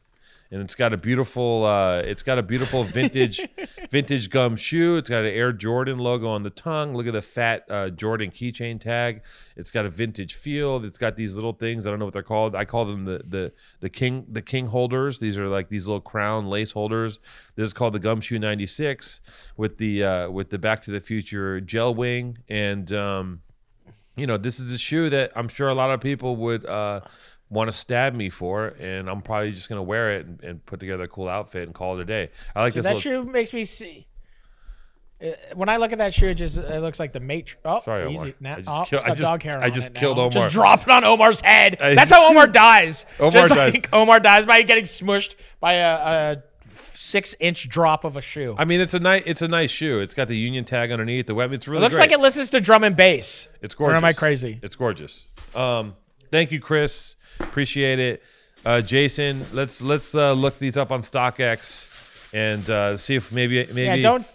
And it's got a beautiful uh, it's got a beautiful vintage vintage gum shoe. It's got an Air Jordan logo on the tongue. Look at the fat uh, Jordan keychain tag. It's got a vintage feel. It's got these little things. I don't know what they're called. I call them the the the king the king holders. These are like these little crown lace holders. This is called the Gumshoe 96 with the uh, with the Back to the Future gel wing and um, you know this is a shoe that I'm sure a lot of people would uh, want to stab me for, and I'm probably just gonna wear it and, and put together a cool outfit and call it a day. I like this. that little- shoe makes me see. Uh, When I look at that shoe, it just it looks like the Matrix. Oh, Sorry, Omar. easy. Nah, I just oh, kill- I just- dog hair I just killed now. Omar. Just drop it on Omar's head. That's how Omar dies. Omar just dies. like Omar dies by getting smushed by a, a six inch drop of a shoe. I mean, it's a nice it's a nice shoe. It's got the Union tag underneath the web. It's really it looks great. like it listens to drum and bass. It's Or gorgeous. am I crazy? It's gorgeous. Um, thank you, Chris. Appreciate it. Uh, Jason, let's let's uh, look these up on StockX and uh, see if maybe maybe Yeah, don't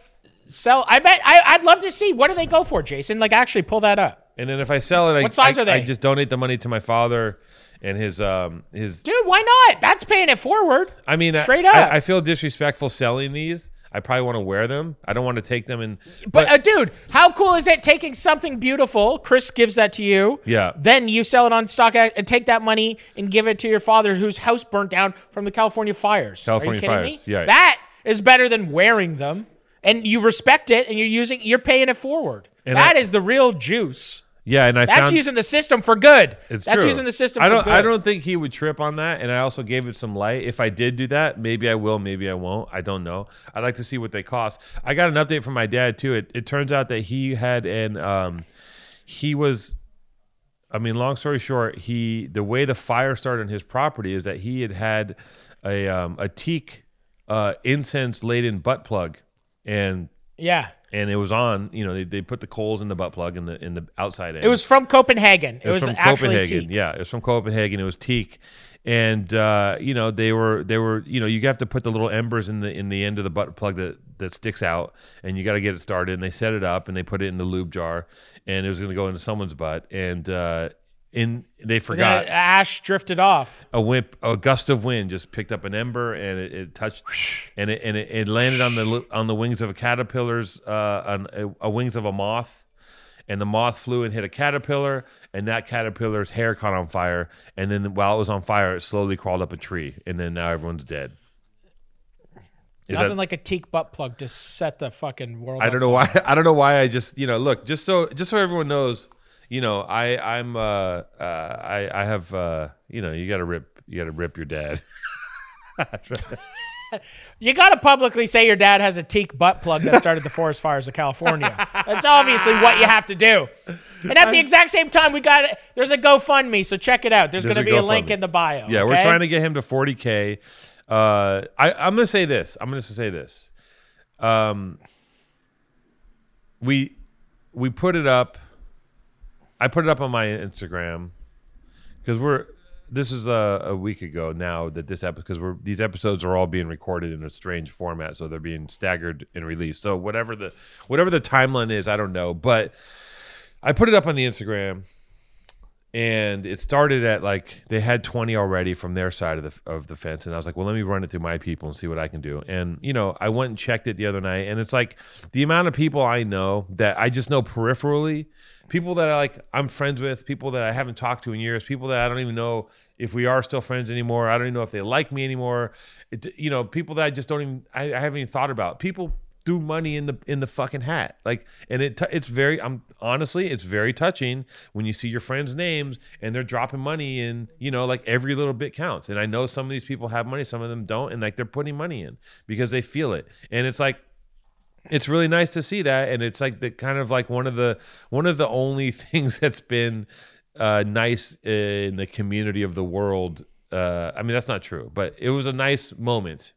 sell. I bet I, I'd love to see what do they go for, Jason? Like actually pull that up, And then if I sell it, I, What size I, are they? I just donate the money to my father and his um his. dude. Why not? That's paying it forward. I mean, straight I, up. I feel disrespectful selling these. I probably want to wear them. I don't want to take them and. But, uh, dude, how cool is it taking something beautiful? Chris gives that to you. Yeah. Then you sell it on stock and take that money and give it to your father whose house burnt down from the California fires. California Are you kidding fires, me? yeah. That is better than wearing them. And you respect it and you're using you're paying it forward. And That I- is the real juice. Yeah, and I found That's found using the system for good. It's That's true. using the system I don't. good. I don't think he would trip on that, and I also gave it some light. If I did do that, maybe I will, maybe I won't. I don't know. I'd like to see what they cost. I got an update from my dad too. It, it turns out that he had an um, he was. I mean, long story short, he the way the fire started on his property is that he had had a um, a teak uh, incense laden butt plug, and Yeah. And it was on. You know, they, they put the coals in the butt plug in the in the outside end. It was from Copenhagen. It, It was, from actually Copenhagen. teak. Yeah, it was from Copenhagen. It was teak, and uh, you know they were they were you know you have to put the little embers in the in the end of the butt plug that that sticks out, and you got to get it started. And they set it up and they put it in the lube jar, and it was going to go into someone's butt, and uh, in they forgot ash drifted off. a whip a gust of wind just picked up an ember and it, it touched and it and it, it landed on the on the wings of a caterpillar's uh on a, a wings of a moth and the moth flew and hit a caterpillar and that caterpillar's hair caught on fire and then while it was on fire it slowly crawled up a tree and then now everyone's dead Is Nothing that- like a teak butt plug to set the fucking world. I don't know why. I don't know why. I just you know look just so just so everyone knows. You know, I I'm uh, uh I I have uh you know you got to rip you got to rip your dad. You got to publicly say your dad has a teak butt plug that started the forest fires of California. That's obviously what you have to do. And at the exact same time, we got it. there's a GoFundMe, so check it out. There's, There's going to be a link in the bio. Yeah, we're trying to get him to 40k. Uh, I, I'm gonna say this. I'm gonna say this. Um, we we put it up. I put it up on my Instagram because we're. This is a, a week ago now that this episode because we're these episodes are all being recorded in a strange format, so they're being staggered and released. So whatever the whatever the timeline is, I don't know, but I put it up on the Instagram and it started at like they had 20 already from their side of the of the fence. And I was like well let me run it through my people and see what I can do. And you know I went and checked it the other night. And it's like the amount of people I know that I just know peripherally people that I like I'm friends with people that I haven't talked to in years people that I don't even know if we are still friends anymore I don't even know if they like me anymore. It, you know people that I just don't even I, I haven't even thought about. People threw money in the in the fucking hat. Like and it it's very i'm honestly it's very touching when you see your friends names and they're dropping money in you know like every little bit counts. And i know some of these people have money some of them don't and like they're putting money in because they feel it. And it's like it's really nice to see that. And it's like the kind of like one of the one of the only things that's been uh nice in the community of the world uh i mean that's not true but it was a nice moment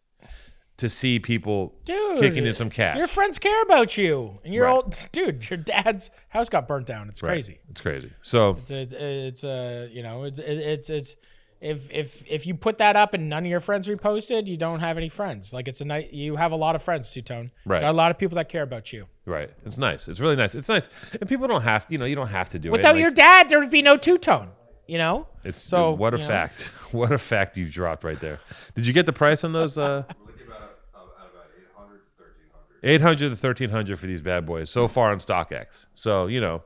to see people Dude, kicking in some cash Your friends care about you, and your Right. old dude. Your dad's house got burnt down. It's Right. crazy. It's crazy. So It's it's, it's uh you know it's it's it's if if if you put that up and none of your friends reposted, you don't have any friends. Like it's a night you have a lot of friends, Two Tone. Right. Got a lot of people that care about you. right, it's nice. It's really nice. It's nice, and people don't have to. You know, you don't have to do it. Without Like, your dad, there would be no Two Tone. You know. It's So, what a you know. fact. What a fact you dropped right there. Did you get the price on those? Uh, Eight hundred to thirteen hundred for these bad boys so far on StockX. So you know,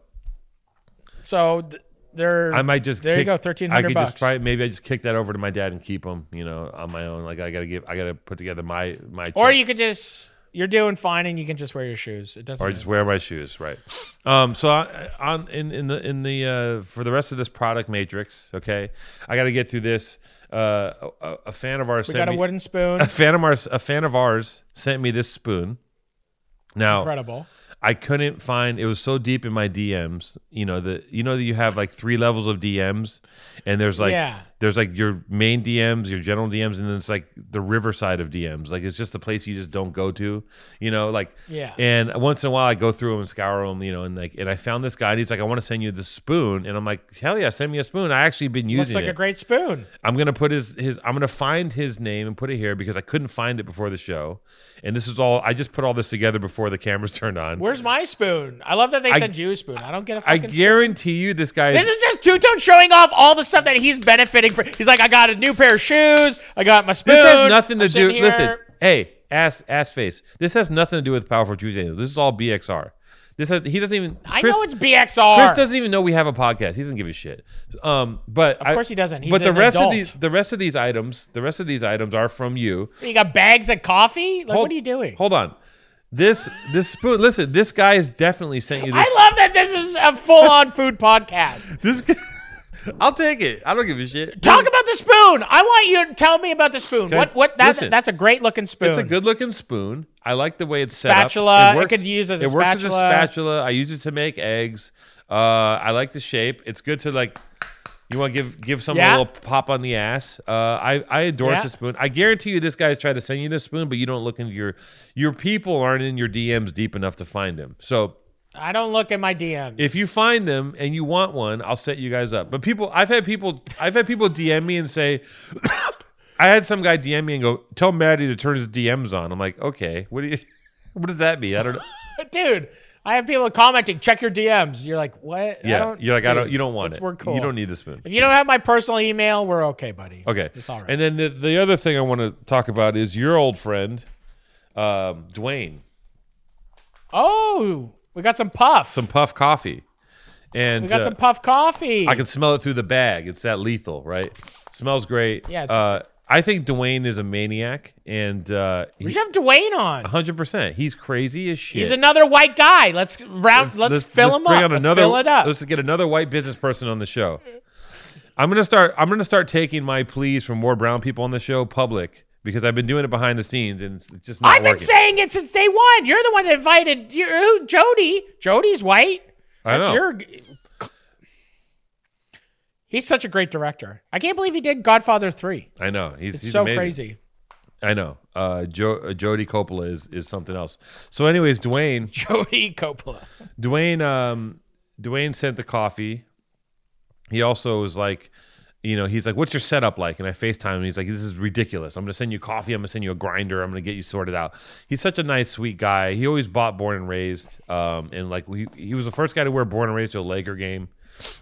So th- they're I might just there. you go, 1300 I could bucks. just try. Maybe I just kick that over to my dad and keep them. You know, on my own. Like I gotta give. I gotta put together my my. or check. you could just you're doing fine and you can just wear your shoes. It doesn't. or matter. just wear my shoes, right? Um, so I, on in in the in the uh, for the rest of this product matrix, okay, I got to get through this. Uh, a, a fan of ours we sent got a me wooden spoon. a fan of ours a fan of ours sent me this spoon. Now Incredible. I couldn't find it was so deep in my DMs. You know the you know that you have like three levels of DMs, and there's like Yeah. There's like your main DMs, your general DMs, and then it's like the riverside of DMs. Like it's just a place you just don't go to. You know, like Yeah. And once in a while I go through them and scour them. You know, and like and I found this guy. and He's like, I want to send you the spoon, and I'm like, hell yeah, send me a spoon. I actually been using Looks like it. a great spoon. I'm gonna put his his I'm gonna find his name and put it here because I couldn't find it before the show. And this is all I just put all this together before the cameras turned on. Where's my spoon? I love that they I- send you a spoon. I don't get a I fucking spoon. guarantee you this guy This is, is just Two Tone showing off all the stuff that he's benefiting from. He's like, I got a new pair of shoes. I got my spoon. this has nothing to I'm do. Listen, hey, ass ass face. This has nothing to do with Powerful Tuesday. This is all BXR. This has, he doesn't even. I know it's BXR. Chris doesn't even know we have a podcast. He doesn't give a shit. Um, but of course he doesn't. He's but the rest adult. of these, the rest of these items, the rest of these items are from you. You got bags of coffee? Like, Hold- what are you doing? Hold on. This this spoon. Listen, this guy has definitely sent you this. I love that this is a full on food podcast. This guy, I'll take it. I don't give a shit. Talk about the spoon. I want you to tell me about the spoon. Okay, What? What? That's listen. that's a great looking spoon. It's a good looking spoon. I like the way it's set Spatula. up. It could use as a it works as a spatula. spatula. I use it to make eggs. Uh, I like the shape. It's good to like. You want to give give someone Yeah. a little pop on the ass. Uh, I I endorse Yeah. the spoon. I guarantee you, this guy's trying to send you this spoon, but you don't look into your your people aren't in your DMs deep enough to find him. So I don't look at my DMs. if you find them and you want one, I'll set you guys up. But people, I've had people, I've had people DM me and say, I had some guy DM me and go, tell Maddie to turn his DMs on. I'm like, okay, what do you, what does that mean? I don't know. dude, I have people commenting. Check your DMs. You're like, what? I Yeah, don't- you're like, I don't, you don't want it. We're cool. You don't need the spoon. If you don't have my personal email, we're okay, buddy. Okay, It's all right. And then the, the other thing I want to talk about is your old friend, um, Dwayne, Oh, we got some puff. some Puff Coffee, and we got uh, some puff coffee. I can smell it through the bag. It's that lethal, right? Smells great. Yeah, it's- uh, I think Dwayne is a maniac, and uh, we should have Dwayne on. hundred percent. He's crazy as shit. He's another white guy. Let's round. Let's, fill let's him bring up. on Let's another, fill it up. Let's get another white business person on the show. I'm gonna start. I'm gonna start taking my pleas from more brown people on the show public because I've been doing it behind the scenes and it's just not I've been working. saying it since day one. You're the one that invited you, Jody. Jody's white. I That's know. your. He's such a great director. I can't believe he did Godfather three. I know. He's, It's he's so amazing. crazy. I know. Uh, jo- uh, Jody Coppola is is something else. So, anyways, Dwayne, Jody Coppola. Dwayne, um, Dwayne sent the coffee. He also was like, you know, he's like, "What's your setup like?" And I Facetime him. He's like, "This is ridiculous. I'm gonna send you coffee. I'm gonna send you a grinder. I'm gonna get you sorted out." He's such a nice, sweet guy. He always bought Born and Raised, um, and like he he was the first guy to wear Born and Raised to a Laker game.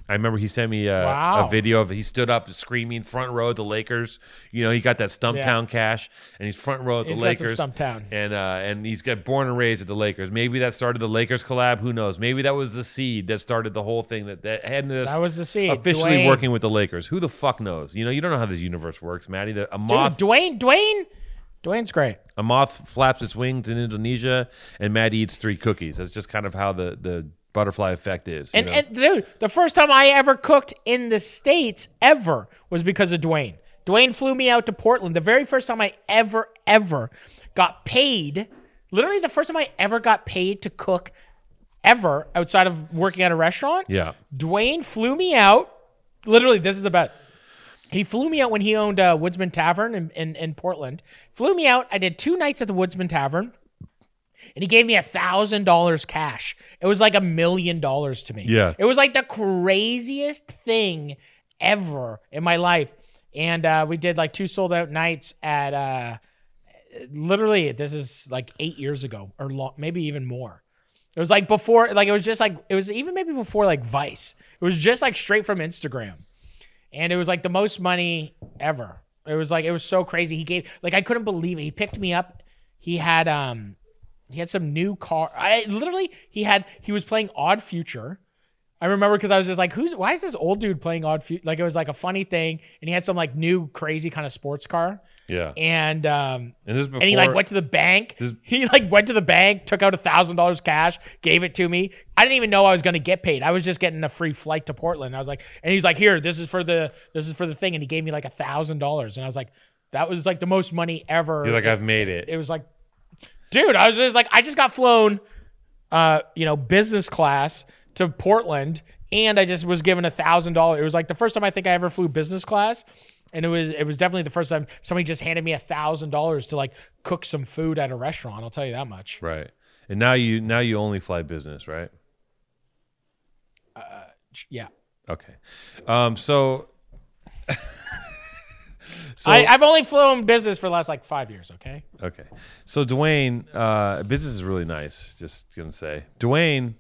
I remember he sent me a, Wow. a video of he stood up screaming front row at the Lakers. You know, he got that Stumptown cash, and he's front row at He's the Lakers. Stumptown. And uh, and he's got born and raised at the Lakers. Maybe that started the Lakers collab. Who knows? Maybe that was the seed that started the whole thing that that had this. That was the seed. officially Dwayne. working with the Lakers. Who the fuck knows? You know, you don't know how this universe works, Maddie. The- A Dude, moth, Dwayne, Dwayne, Dwayne's great. a moth flaps its wings in Indonesia, and Maddie eats three cookies. That's just kind of how the the butterfly effect is. you And, know? and dude, the first time I ever cooked in the States ever was because of Dwayne. Dwayne flew me out to Portland. The very first time I ever, ever got paid, literally the first time I ever got paid to cook ever outside of working at a restaurant. yeah, Dwayne flew me out. Literally, this is the bet. He flew me out when he owned uh, Woodsman Tavern in, in, in Portland. Flew me out. I did two nights at the Woodsman Tavern. And he gave me a thousand dollars cash. It was like a million dollars to me. Yeah. It was like the craziest thing ever in my life. And uh, we did like two sold out nights at uh, literally this is like eight years ago or long, maybe even more. It was like before, like it was just like it was even maybe before like Vice. It was just like straight from Instagram, and it was like the most money ever. It was like it was so crazy. He gave like I couldn't believe it. He picked me up. He had um he had some new car. I literally he had he was playing Odd Future. I remember because I was just like, who's why is this old dude playing Odd Future? Like it was like a funny thing, and he had some like new crazy kind of sports car. Yeah. And um And this before and he like went to the bank. This- he like went to the bank, took out a thousand dollars cash, gave it to me. I didn't even know I was gonna get paid. I was just getting a free flight to Portland. I was like, and he's like, here, this is for the this is for the thing, and he gave me like a thousand dollars, and I was like, that was like the most money ever. You're like, I've made it. it was like, dude, I was just like, I just got flown, uh, you know, business class to Portland, and I just was given a thousand dollars. It was like the first time I think I ever flew business class, and it was it was definitely the first time somebody just handed me a thousand dollars to like cook some food at a restaurant. I'll tell you that much. Right. And now you now you only fly business, right? Uh, yeah, Okay. Um so So I, I've only flown business for the last like five years. Okay, okay. So Dwayne, uh business is really nice, just gonna say. Dwayne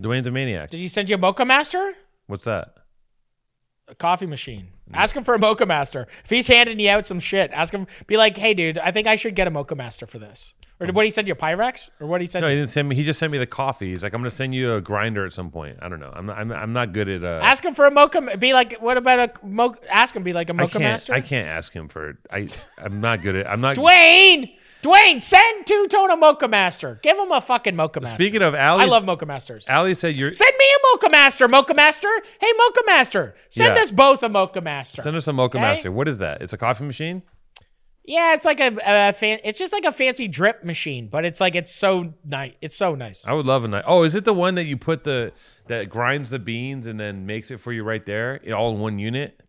Dwayne's a maniac. did he send you a Moccamaster? What's that? a coffee machine. Ask him for a Moccamaster. If he's handing you out some shit, ask him. Be like, hey, dude, I think I should get a Moccamaster for this. Or what he send you a Pyrex? Or what he send No, he didn't send me. He just sent me the coffee. He's like, I'm gonna send you a grinder at some point. I don't know. I'm not. I'm, I'm not good at. Uh, Ask him for a Mocha. Be like, what about a Mocha? Ask him. Be like a Mocha can't. Master. I can't ask him for. I. I'm not good at. I'm not. Dwayne, Dwayne, send two tone a Moccamaster. Give him a fucking Moccamaster. Speaking of Ali, I love Moccamasters. Ali said you're. Send me a Moccamaster, Mocha Master. Hey, Moccamaster, send Yeah. us both a Moccamaster. Send us a mocha Okay? master. What is that? It's a coffee machine. Yeah, it's like a, a fan. It's just like a fancy drip machine, but it's like it's so nice. It's so nice. I would love a nice. Oh, is it the one that you put the that grinds the beans and then makes it for you right there, all in one unit?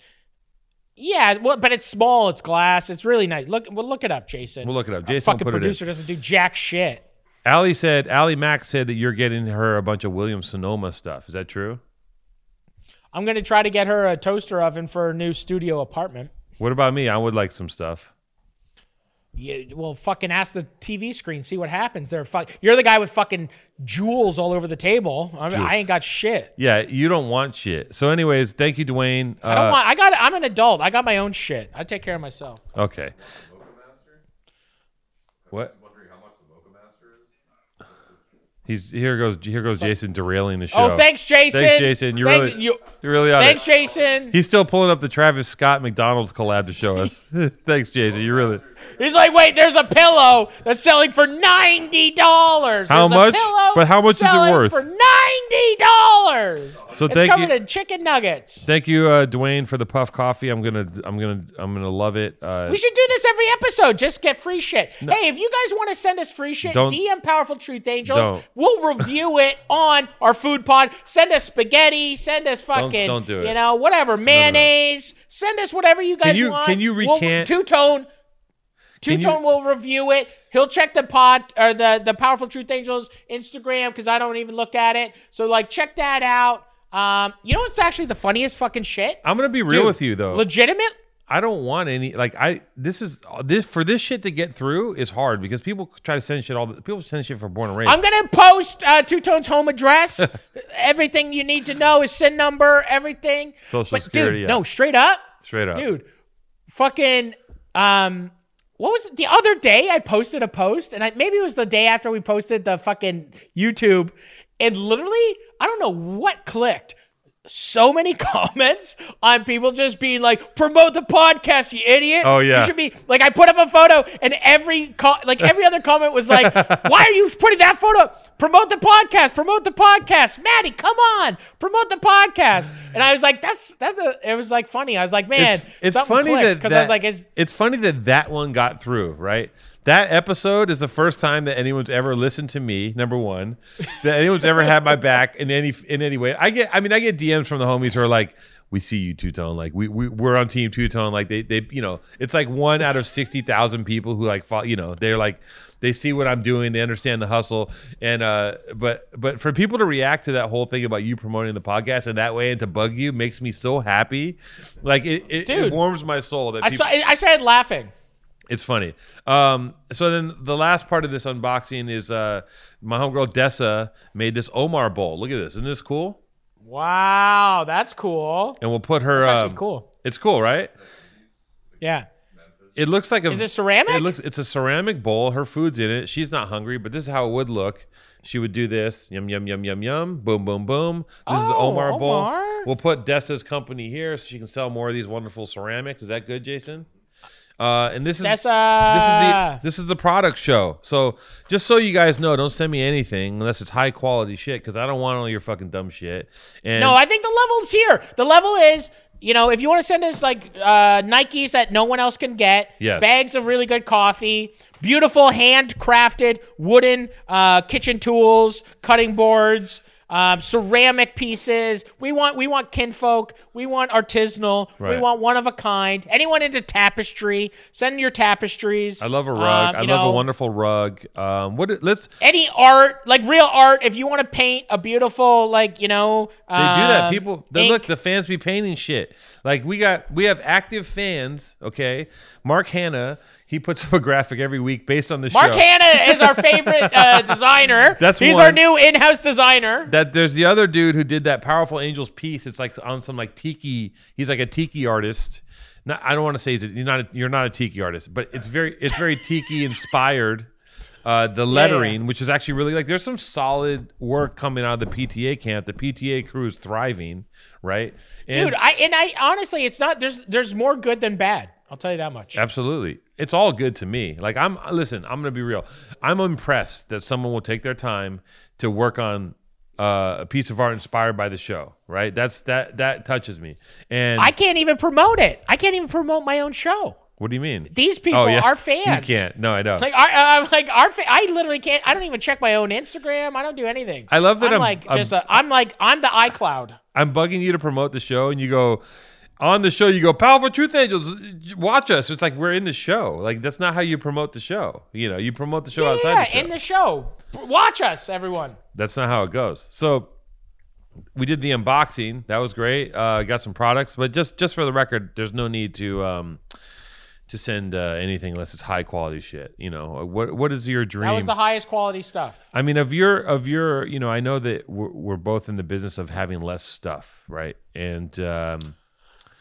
Yeah, well, but it's small. It's glass. It's really nice. Look, well, look it up, Jason. We'll look it up. Jason will fucking producer doesn't do jack shit. Ali said. Ali Mack said that you're getting her a bunch of William Sonoma stuff. Is that true? I'm gonna try to get her a toaster oven for her new studio apartment. What about me? I would like some stuff. Yeah, well, fucking ask the TV screen, see what happens. There, fuck. You're the guy with fucking jewels all over the table. I, mean, I ain't got shit. Yeah, you don't want shit. So, anyways, thank you, Dwayne. Uh, I don't want. I got. I'm an adult. I got my own shit. I take care of myself. Okay. What? He's here goes here goes Jason derailing the show. Oh, thanks, Jason. Thanks, Jason. You Thanks- really you- you're really Thanks, it. Jason. He's still pulling up the Travis Scott McDonald's collab to show us. thanks, Jason. You really He's like, wait, there's a pillow that's selling for ninety dollars. How much? But how much is it worth? For ninety dollars. So it's covered you- in chicken nuggets. thank you, uh, Dwayne, for the puff coffee. I'm gonna I'm gonna I'm gonna love it. Uh, We should do this every episode. Just get free shit. Hey, if you guys want to send us free shit, DM Powerful Truth Angels. Don't. We'll review it on our food pod. Send us spaghetti. Send us fucking, don't do it. you know, whatever mayonnaise. Send us whatever you guys you- want. can you We'll- recant- Two tone. Two tone will review it. He'll check the pod or the the Powerful Truth Angels Instagram because I don't even look at it. So like, check that out. Um, you know what's actually the funniest fucking shit? I'm gonna be real Dude, with you though. Legitimate. I don't want any like I this is this for this shit to get through is hard because people try to send shit all the people send shit for born and raised. I'm gonna post uh, Two Tone's home address. everything you need to know, his SIN number, everything. Social but Security, dude, yeah. no, straight up, Straight up. dude. Fucking, um, what was it? the other day? I posted a post, and I, maybe it was the day after we posted the fucking YouTube, and literally, I don't know what clicked. So many comments on people just being like, "Promote the podcast, you idiot!" Oh, yeah. you should be like, I put up a photo, and every co- like every other comment was like, "Why are you putting that photo? Promote the podcast, promote the podcast, Maddie, come on, promote the podcast." And I was like, "That's that's a." It was like funny. I was like, "Man, it's, it's funny that because I was like, "Is it's funny that that one got through, right? That episode is the first time that anyone's ever listened to me. Number one, that anyone's ever had my back in any in any way. I get, I mean, I get DMs from the homies who are like, "We see you, Two Tone. Like we we we're on Team Two Tone. Like they they you know, it's like one out of sixty thousand people who like follow. You know, they're like." They see what I'm doing. They understand the hustle, and uh, but but for people to react to that whole thing about you promoting the podcast in that way and to bug you makes me so happy. Like it, it, it warms my soul that I saw I started laughing. It's funny. Um, so then the last part of this unboxing is uh, my homegirl Dessa made this Omar bowl. Look at this. Isn't this cool? Wow, that's cool. and we'll put her. That's um, cool. It's cool, right? Yeah. It looks like a. Is it ceramic? It looks. It's a ceramic bowl. Her food's in it. She's not hungry, but this is how it would look. She would do this. Yum yum yum yum yum. Boom boom boom. This is the Oh, Omar bowl. We'll put Dessa's company here so she can sell more of these wonderful ceramics. Is that good, Jason? Uh, and this is That's this is the this is the product show. So just so you guys know, don't send me anything unless it's high quality shit because I don't want all your fucking dumb shit. And No, I think the level's here. The level is, you know, if you want to send us like uh, Nikes that no one else can get, Yes. bags of really good coffee, beautiful handcrafted wooden uh, kitchen tools, cutting boards. Um, ceramic pieces. We want we want kinfolk. We want artisanal. We want one of a kind. Anyone into tapestry, send your tapestries. I love a rug. Um, I you love know, a wonderful rug. Um, what? Let's any art, like real art. If you want to paint a beautiful, like you know, They do that. um, People, they, ink- look, the fans be painting shit. Like we got, we have active fans. Okay, Mark Hanna, he puts up a graphic every week based on the Mark show. Mark Hanna is our favorite uh, designer. That's he's one. our new in-house designer. that there's the other dude who did that powerful angels piece. It's like on some like tiki. He's like a tiki artist. Not, I don't want to say he's a, you're not. A, you're not a tiki artist, but it's very it's very tiki inspired. Uh, the lettering, which is actually really like, there's some solid work coming out of the PTA camp. The PTA crew is thriving, right? And- Dude, I and I honestly, it's not. There's there's more good than bad. I'll tell you that much. Absolutely. It's all good to me. Like I'm listen, I'm going to be real. I'm impressed that someone will take their time to work on uh, a piece of art inspired by the show, right? That's that that touches me. And I can't even promote it. I can't even promote my own show. what do you mean? These people Oh, yeah. are fans. You can't. No, I know. Like, our, uh, like our, fa- I literally can't. I don't even check my own Instagram. I don't do anything. I love that I'm, I'm- like I'm- just. A, I'm like I'm the iCloud. I'm bugging you to promote the show and you go on the show you go powerful truth angels watch us it's like we're in the show like that's not how you promote the show you know you promote the show outside Yeah, the show in the show. Watch us, everyone. That's not how it goes. So we did the unboxing. That was great. Uh, got some products, but just just for the record, there's no need to um, to send uh, anything unless it's high quality shit. You know, what what is your dream? That was the highest quality stuff. I mean, of your of your, you know, I know that we're, we're both in the business of having less stuff, right? And um,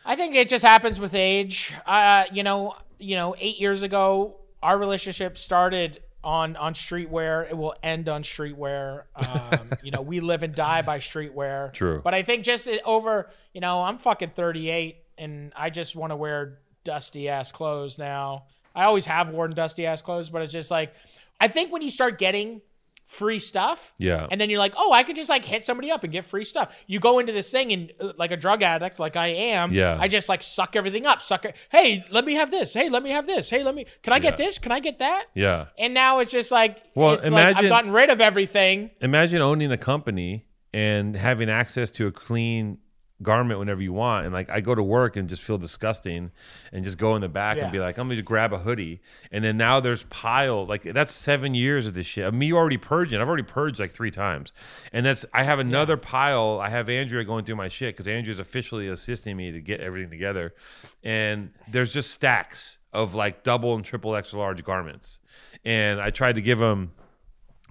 I think it just happens with age. Uh, you know, you know, eight years ago, our relationship started on on streetwear. It will end on streetwear. Um, you know, we live and die by streetwear. True. But I think just over, you know, I'm fucking 38, and I just want to wear dusty ass clothes now. I always have worn dusty ass clothes, but it's just like, I think when you start getting free stuff, yeah, and then you're like, oh, I could just like hit somebody up and get free stuff. You go into this thing and uh, like a drug addict, like I am. Yeah. I just like suck everything up. Suck it. Hey, let me have this. Hey, let me have this. Hey, let me. Can I get Yeah. this? Can I get that? yeah. And now it's just like, Well, it's like imagine- I've gotten rid of everything. Imagine owning a company and having access to a clean garment whenever you want. And like I go to work and just feel disgusting and just go in the back Yeah. and be like I'm gonna grab a hoodie. And then now there's piled like that's seven years of this shit. Of me already purging. I've already purged like three times. And that's I have another pile. I have Andrea going through my shit because Andrea's officially assisting me to get everything together. And there's just stacks of like double and triple extra large garments. And I tried to give them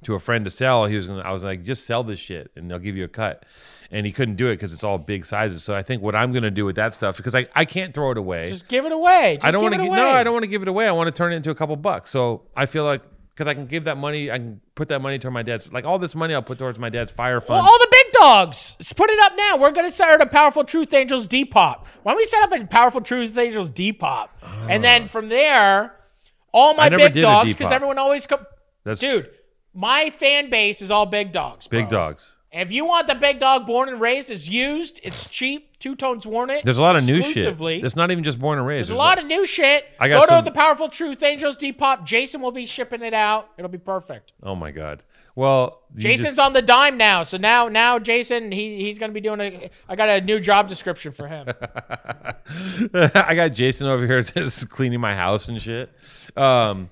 to a friend to sell. He was gonna, I was like, just sell this shit and they'll give you a cut. And he couldn't do it because it's all big sizes. So I think what I'm gonna do with that stuff because I, I can't throw it away. Just give it away. Just I don't want to it give away. no, I don't want to give it away. I want to turn it into a couple bucks. So I feel like because I can give that money, I can put that money toward my dad's like all this money I'll put towards my dad's fire Well, fund. all the big dogs. Let's put it up now. We're gonna start a Powerful Truth Angels Depop. Why don't we set up a Powerful Truth Angels Depop, and then from there, all my Ah. Big dogs because everyone always come. That's Dude, my fan base is all big dogs. big bro. dogs. If you want the big dog born and raised, it's used, it's cheap, two tones worn it. There's a lot of new shit. It's not even just born and raised. There's a lot of new shit. I got Go some- to the Powerful Truth Angels Depop. Jason will be shipping it out. It'll be perfect. oh my god. Well, Jason's just- on the dime now, so now now Jason he he's gonna be doing a. I got a new job description for him. I got Jason over here just cleaning my house and shit. Um,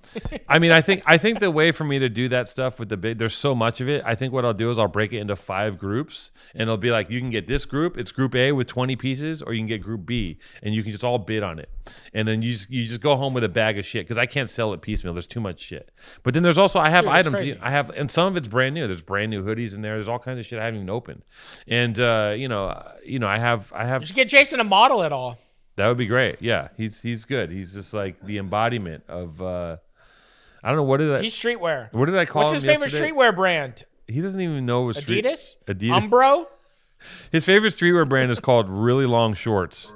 I mean, I think I think the way for me to do that stuff with the big, there's so much of it. I think what I'll do is I'll break it into five groups, and it'll be like you can get this group. It's Group A with 20 pieces, or you can get Group B, and you can just all bid on it, and then you just, you just go home with a bag of shit because I can't sell it piecemeal. There's too much shit. But then there's also I have Dude, items. I have, and some of it's brand new. There's brand new hoodies in there. There's all kinds of shit I haven't even opened. And uh, you know, uh, you know, I have I have You should get Jason to model it all. that would be great. Yeah, he's he's good. He's just like the embodiment of. uh I don't know what did I He's streetwear. what did I call it? What's him his favorite yesterday? streetwear brand? He doesn't even know it was street- Adidas? Adidas. Umbro? His favorite streetwear brand is called really long shorts.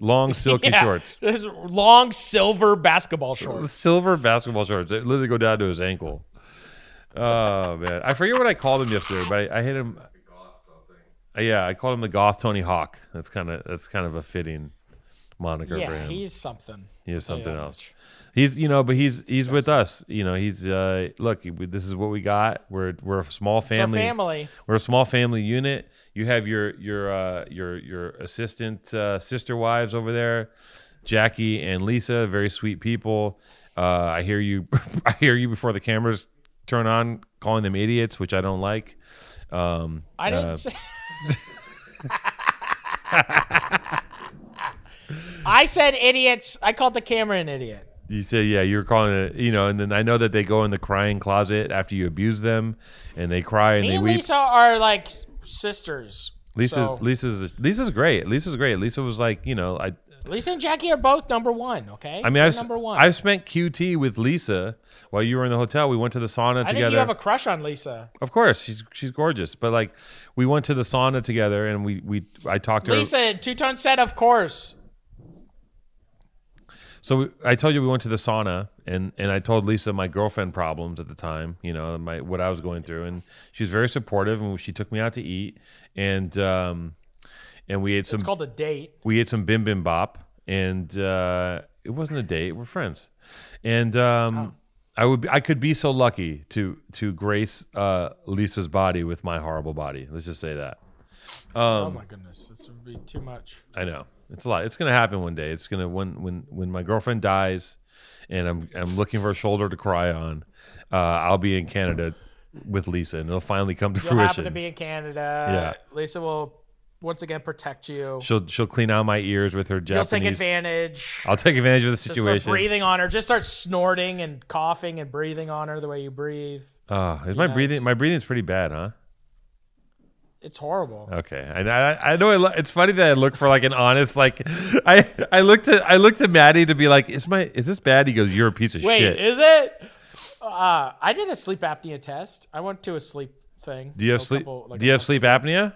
Long silky Yeah. shorts. His long silver basketball shorts. Silver basketball shorts. They literally go down to his ankle. Oh man, I forget what I called him yesterday, but I, I hit him. Uh, Yeah, I called him the Goth Tony Hawk. That's kind of that's kind of a fitting moniker for Yeah, him. he's something. he is something that else. much. He's you know, but he's he's with us. You know, he's uh look. This is what we got. We're we're a small It's our family. family. We're a small family unit. You have your your uh, your your assistant uh, sister wives over there, Jackie and Lisa, very sweet people. Uh, I hear you. I hear you before the cameras turn on, calling them idiots, which I don't like. Um, I didn't uh, say. I said idiots. I called the camera an idiot. you say, yeah, you're calling it, you know, and then I know that they go in the crying closet after you abuse them, and they cry and Me they and weep. Lisa are like sisters. Lisa's so- Lisa's Lisa's great. Lisa's great. Lisa was like, you know, I Lisa and Jackie are both number one. Okay. I mean, I've, number one. I've spent QT with Lisa while you were in the hotel. We went to the sauna together. I together. think you have a crush on Lisa. of course, she's she's gorgeous. But like, we went to the sauna together, and we we I talked to her. Lisa, two tone set, of course. So we, I told you we went to the sauna, and and I told Lisa my girlfriend problems at the time. You know, my what I was going through, and she was very supportive, and she took me out to eat, and um, and we ate some It's called a date. we ate some bim bim bop, and uh, it wasn't a date. We're friends, and um, I would I could be so lucky to to grace uh, Lisa's body with my horrible body. Let's just say that. oh Um, my goodness, this would be too much. I know it's a lot. It's gonna happen one day. It's gonna when when when my girlfriend dies, and I'm I'm looking for a shoulder to cry on. Uh, I'll be in Canada with Lisa, and it'll finally come to You'll fruition. happen to be in Canada. Yeah. Lisa will once again protect you. she'll she'll clean out my ears with her You'll take advantage. I'll take advantage of the situation. Just start breathing on her. Just start snorting and coughing and breathing on her the way you breathe. Uh, is my breathing? My breathing's pretty bad, huh? It's horrible. Okay, I, I, I know. I lo- it's funny that I look for like an honest, like I, I looked at, I looked at Maddie to be like, is my, is this bad? He goes, you're a piece of Wait, shit. Wait, is it? Uh, I did a sleep apnea test. I went to a sleep thing. do you have sleep? couple- like do you have sleep apnea?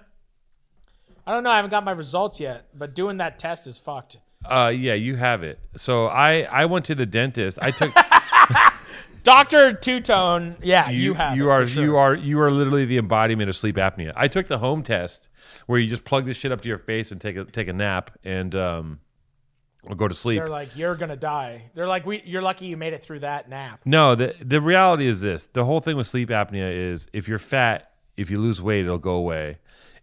I don't know. I haven't got my results yet, but doing that test is fucked. Uh, yeah, you have it. So I, I went to the dentist. I took Doctor Two Tone, yeah, you, you, have. you it, are, sure. you are, you are literally the embodiment of sleep apnea. I took the home test where you just plug this shit up to your face and take a, take a nap and um, or go to sleep. They're like, you're gonna die. They're like, we. You're lucky you made it through that nap. No, the the reality is this: the whole thing with sleep apnea is if you're fat, if you lose weight, it'll go away.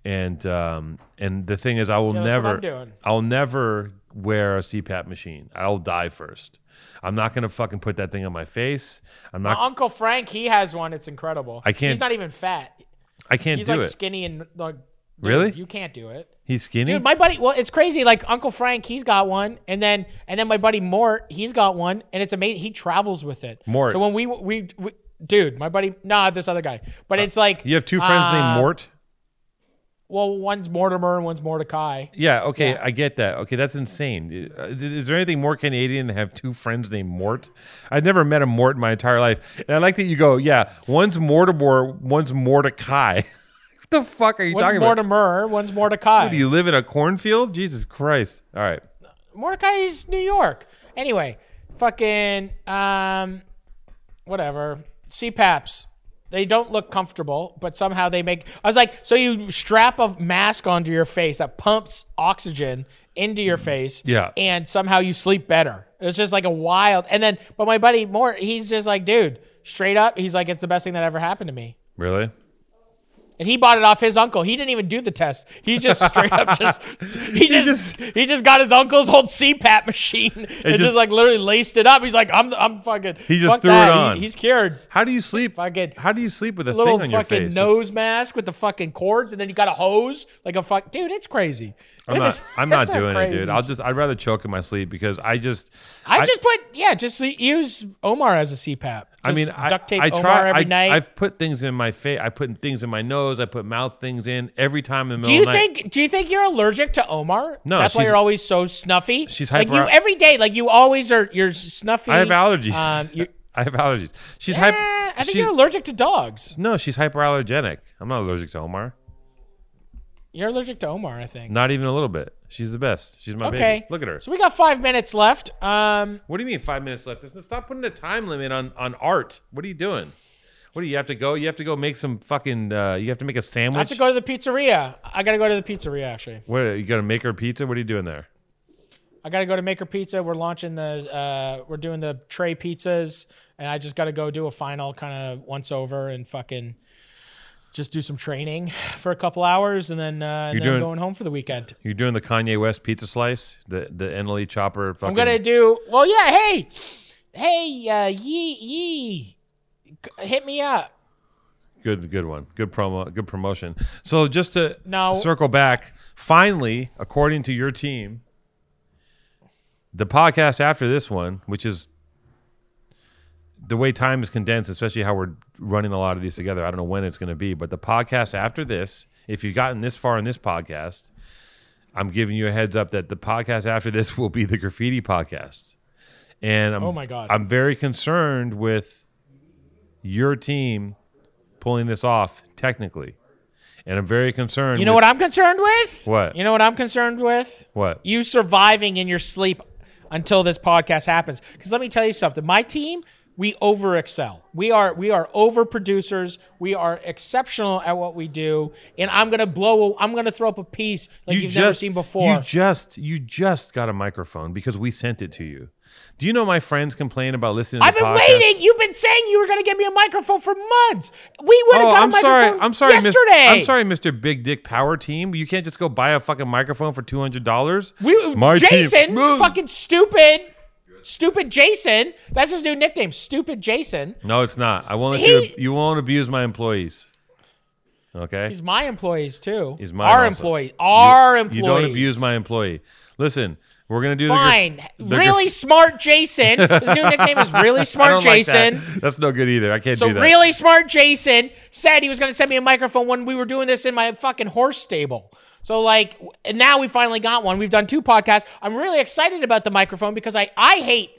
And um, and the thing is, I will Yeah, never. I'll never wear a CPAP machine. I'll die first. I'm not gonna fucking put that thing on my face. I'm My uncle Frank, he has one. It's incredible. I can't- He's not even fat. I can't He's do like it. skinny and like. dude, Really? You can't do it. He's skinny. Dude, my buddy, well, it's crazy. Like Uncle Frank, he's got one, and then and then my buddy Mort, he's got one, and it's amazing. He travels with it. Mort. So when we we, we dude, my buddy, nah, this other guy, but it's like you have two friends uh, named Mort. Well, one's Mortimer and one's Mordecai. Yeah. Okay, yeah. I get that. Okay, that's insane. Is, is there anything more Canadian than have two friends named Mort? I've never met a Mort in my entire life, and I like that you go. Yeah, one's Mortimer, one's Mordecai. what the fuck are you One's talking about? Mortimer, one's Mordecai. Do you live in a cornfield? Jesus Christ! All right. Mordecai's New York. Anyway, fucking um, whatever. CPAPs. They don't look comfortable, but somehow they make. I was like, so you strap a mask onto your face that pumps oxygen into your mm-hmm. face, Yeah. and somehow you sleep better. It's just like a wild. And then, but my buddy Mort, he's just like, dude, straight up, he's like, it's the best thing that ever happened to me. Really? And he bought it off his uncle. He didn't even do the test. He just straight up just he just he just got his uncle's old CPAP machine and, just, just- like literally laced it up. He's like, I'm I'm fucking. He just fuck threw it that. He- on. he's cured. How do you sleep? Fucking How do you sleep with a little thing on your fucking nose mask with the fucking cords, and then you got a hose like a fuck. Dude, it's crazy. I'm not. I'm not doing it, dude. I'll just. I'd rather choke in my sleep because I just. I, just put yeah, just use Omar as a CPAP. I mean, duct tape I Omar try. every I, night. I've put things in my face. I put things in my nose. I put mouth things in every time in the middle. do you the night. think? Do you think you're allergic to Omar? No, that's why you're always so snuffy. she's like you hyper- every day. Like you always are. You're snuffy. I have allergies. Um, you I have allergies. She's Eh, hyper. I think she's, you're allergic to dogs. no, she's hyperallergenic. I'm not allergic to Omar. You're allergic to Omar, I think. Not even a little bit. She's the best. She's my okay. baby. Look at her. So we got five minutes left. Um, What do you mean five minutes left? Stop putting a time limit on on art. What are you doing? What do you have to go? You have to go make some fucking. Uh, you have to make a sandwich. I have to go to the pizzeria. I gotta go to the pizzeria actually. What you got to make her pizza? What are you doing there? I gotta go to Maker Pizza. We're launching the. Uh, we're doing the tray pizzas, and I just gotta go do a final kind of once over and fucking just do some training for a couple hours, and then uh, and then I'm doing- going home for the weekend. You're doing the Kanye West pizza slice, the the NLE Choppa. Fucking, I'm gonna do. Well, yeah. Hey, hey, uh, yee yee, hit me up. Good, good one. Good promo. Good promotion. So just to now circle back, finally, according to your team, the podcast after this one, which is the way time is condensed, especially how we're running a lot of these together. I don't know when it's going to be, but the podcast after this, if you've gotten this far in this podcast, I'm giving you a heads up that the podcast after this will be the graffiti podcast. And I'm, Oh my God. I'm very concerned with your team pulling this off technically. And I'm very concerned. You know with- what I'm concerned with? What? You know what I'm concerned with? What? You surviving in your sleep until this podcast happens. Because let me tell you something. My team, we over excel. We are we are over producers. We are exceptional at what we do. And I'm gonna blow. I'm gonna throw up a piece like you have never seen before. You just you just got a microphone because we sent it to you. Do you know my friends complain about listening to I've been waiting. You've been saying you were gonna get me a microphone for months. We would have Oh, got a I'm sorry. microphone I'm sorry, Mr. yesterday. I'm sorry, Mr. Big Dick Power Team. You can't just go buy a fucking microphone for two hundred dollars. We, My team- Jason, fucking stupid, stupid Jason. That's his new nickname, stupid Jason. No, it's not. I won't He- you. You won't abuse my employees. Okay. He's my employees too. He's mine our also. employee. Our you, employees. You don't abuse my employee. Listen, we're gonna do Fine. the. the really graf- smart Jason. His new nickname is really smart don't like Jason. that. That's no good either. I can't So do that. So really smart Jason said he was going to send me a microphone when we were doing this in my fucking horse stable. So like and now we finally got one. We've done two podcasts. I'm really excited about the microphone because I I hate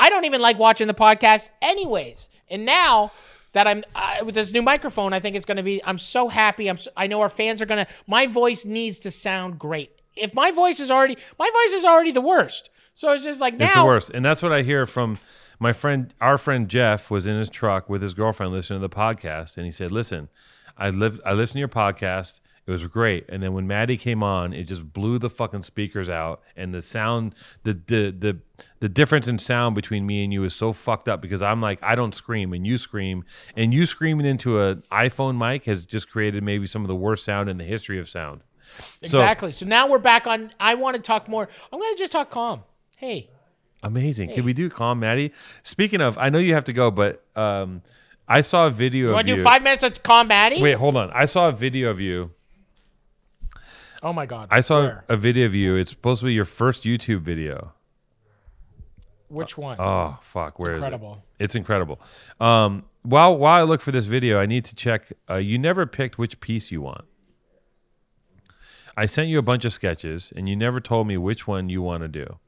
I don't even like watching the podcast anyways. And now that I'm uh, with this new microphone, I think it's going to be I'm so happy. I'm so, I know our fans are going to my voice needs to sound great. If my voice is already my voice is already the worst. So it's just like now It's the worst, and that's what I hear from my friend. Our friend Jeff was in his truck with his girlfriend listening to the podcast, and he said, "Listen, I live. I listen to your podcast. It was great. And then when Matty came on, it just blew the fucking speakers out, and the sound, the the the the difference in sound between me and you is so fucked up because I'm like I don't scream and you scream, and you screaming into an iPhone mic has just created maybe some of the worst sound in the history of sound. Exactly. So, now we're back on. I want to talk more. I'm going to just talk calm. Hey, Amazing. Can we do calm, Matty? Speaking of, I know you have to go, but um, I saw a video you of want to do five minutes of calm, Matty? Wait, hold on. I saw a video of you. Oh my God. I saw Where? a video of you. It's supposed to be your first YouTube video. Which one? Oh fuck, where is it? incredible. It's incredible. Um, while while I look for this video, I need to check. Uh, you never picked which piece you want. I sent you a bunch of sketches, and you never told me which one you want to do.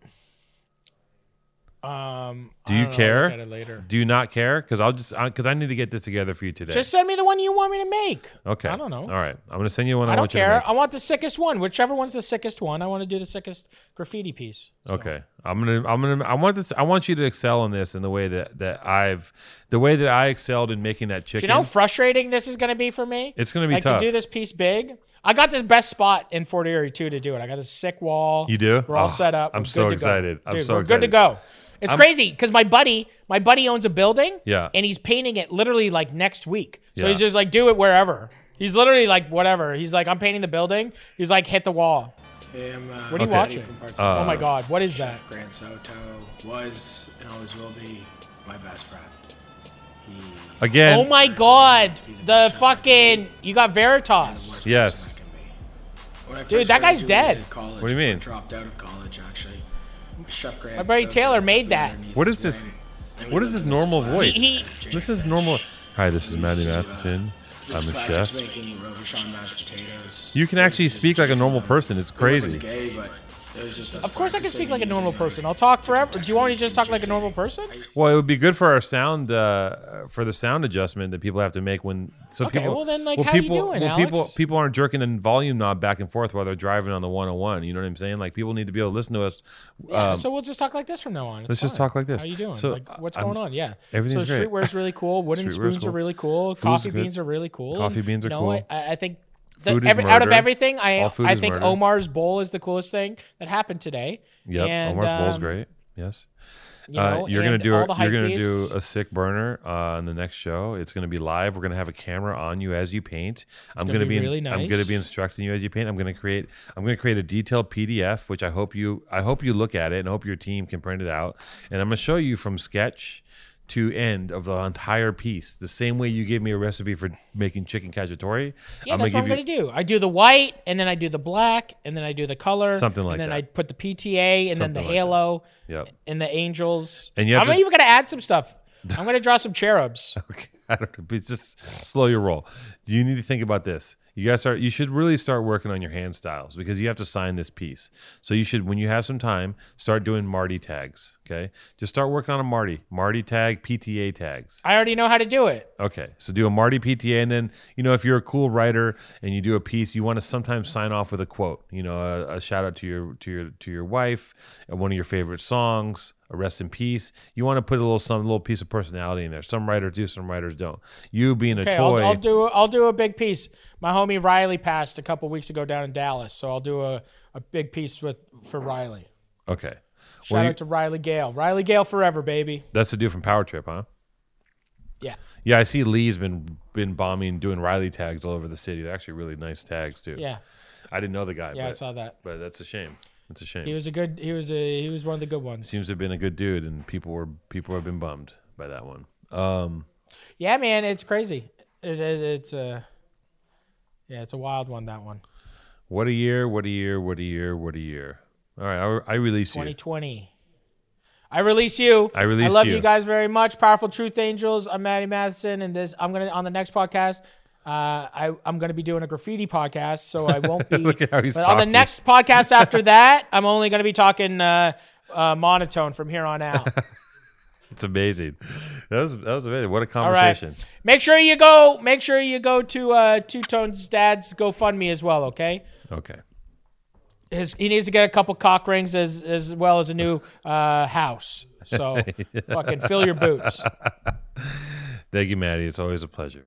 Um, Do you care? I'll look at it later. Do you not care? Because I'll just because I need to get this together for you today. Just send me the one you want me to make. okay. I don't know. All right, I'm gonna send you one. I, I don't want you to care. I want the sickest one. Whichever one's the sickest one, I want to do the sickest graffiti piece. So- Okay, I'm gonna, I'm gonna, I want this, I want you to excel in this in the way that that I've, the way that I excelled in making that Do chicken. you know how frustrating this is going to be for me? it's gonna be like tough. to do this piece big. I got this best spot in Fort Erie too to do it. I got this sick wall. You do? We're all Oh, set up. I'm We're so excited. I'm Dude, so we're good to go. It's I'm- crazy because my buddy, my buddy owns a building. Yeah. And he's painting it literally like next week. So Yeah. he's just like, do it wherever. He's literally like, whatever. He's like, I'm painting the building. He's like, hit the wall. Hey, uh, What are you Okay. watching? From parts Uh, oh my God, what is that? Grant Soto was and always will be my best friend. He Again, Oh my God, the fucking you got Veritas. Yes. person I can be. when I Dude, that guy's dead. College, What do you mean? I dropped out of college actually. Chef Grant My buddy so Taylor made that. underneath What his is this- wing, and we What is this normal flat. voice? He- This is normal. Hi, this is Matty uh, Matheson. I'm a chef. Practice making Robuchon mashed potatoes. You can actually speak like a normal person. It's It wasn't crazy. Gay, but it was just Of course, I can speak like a normal person. I'll talk forever. Do you want me to just talk like a normal person? Well, it would be good for our sound, uh, for the sound adjustment that people have to make when. So Okay, people, well then, like, well, how you doing, well, Alex? people aren't jerking the volume knob back and forth while they're driving on the 101. You know what I'm saying? Like people need to be able to listen to us. Yeah, um, so we'll just talk like this from now on. It's let's just talk like this. How you doing? So, like, what's I'm- going on? Yeah, everything's so great. is really cool. Wooden spoons cool. are really cool. Food's Coffee beans are really cool. Coffee beans are you know, cool. I, I think is every, out of everything, I I think murder. Omar's bowl is the coolest thing that happened today. Yep, and, Omar's bowl's um, great. Yes. You Uh, know, you're gonna do a, you're gonna do a sick burner uh, on the next show. It's gonna be live. We're gonna have a camera on you as you paint. I'm gonna gonna, be really I'm gonna be instructing you as you paint. I'm gonna create I'm gonna create a detailed PDF, which I hope you I hope you look at it and hope your team can print it out. And I'm gonna show you from sketch to end of the entire piece, the same way you gave me a recipe for making chicken cacciatore. Yeah, I'm that's what I'm gonna do. I do the white, and then I do the black, and then I do the color, Something like that. and then that. I put the PTA, and then the like halo, Yep. and the angels. And you I'm to- even gonna add some stuff. I'm gonna draw some cherubs. Okay, I don't know. Just slow your roll. Do You need to think about this. You guys start. You should really start working on your hand styles because you have to sign this piece. So you should, when you have some time, start doing Marty tags. Okay, just start working on a Marty, Marty tag, PTA tags. I already know how to do it. Okay, so do a Marty PTA, and then you know if you're a cool writer and you do a piece, you want to sometimes sign off with a quote. You know, a, a shout out to your to your to your wife, and one of your favorite songs, a rest in peace. You want to put a little some little piece of personality in there. Some writers do, some writers don't. You being Okay, a toy, I'll, I'll do I'll do a big piece. My homie Riley passed a couple weeks ago down in Dallas, so I'll do a, a big piece with for Riley. okay. Shout you- out to Riley Gale. Riley Gale forever, baby. that's the dude from Power Trip, huh? Yeah. Yeah, I see Lee's been been bombing, doing Riley tags all over the city. They're actually really nice tags too. Yeah. I didn't know the guy. Yeah, I saw that. but that's a shame. It's a shame. He was a good he was a he was one of the good ones. Seems to have been a good dude, and people were people have been bummed by that one. Um, Yeah, man, it's crazy. It, it, it's a yeah, it's a wild one. That one. what a year! What a year! What a year! What a year! All right, I, I release you. 2020. I release you. I release I love you. you guys very much. Powerful Truth Angels. I'm Matty Matheson, and this I'm gonna on the next podcast. Uh, I I'm gonna be doing a graffiti podcast, so I won't be. Look at how he's but on the next podcast after that, I'm only gonna be talking uh, uh, monotone from here on out. It's amazing. That was that was amazing. What a All right. conversation. Make sure you go. Make sure you go to uh, Two Tones Dad's GoFundMe as well. Okay. Okay. His, he needs to get a couple cock rings as as well as a new uh, house. So fucking fill your boots. Thank you, Matty. It's always a pleasure.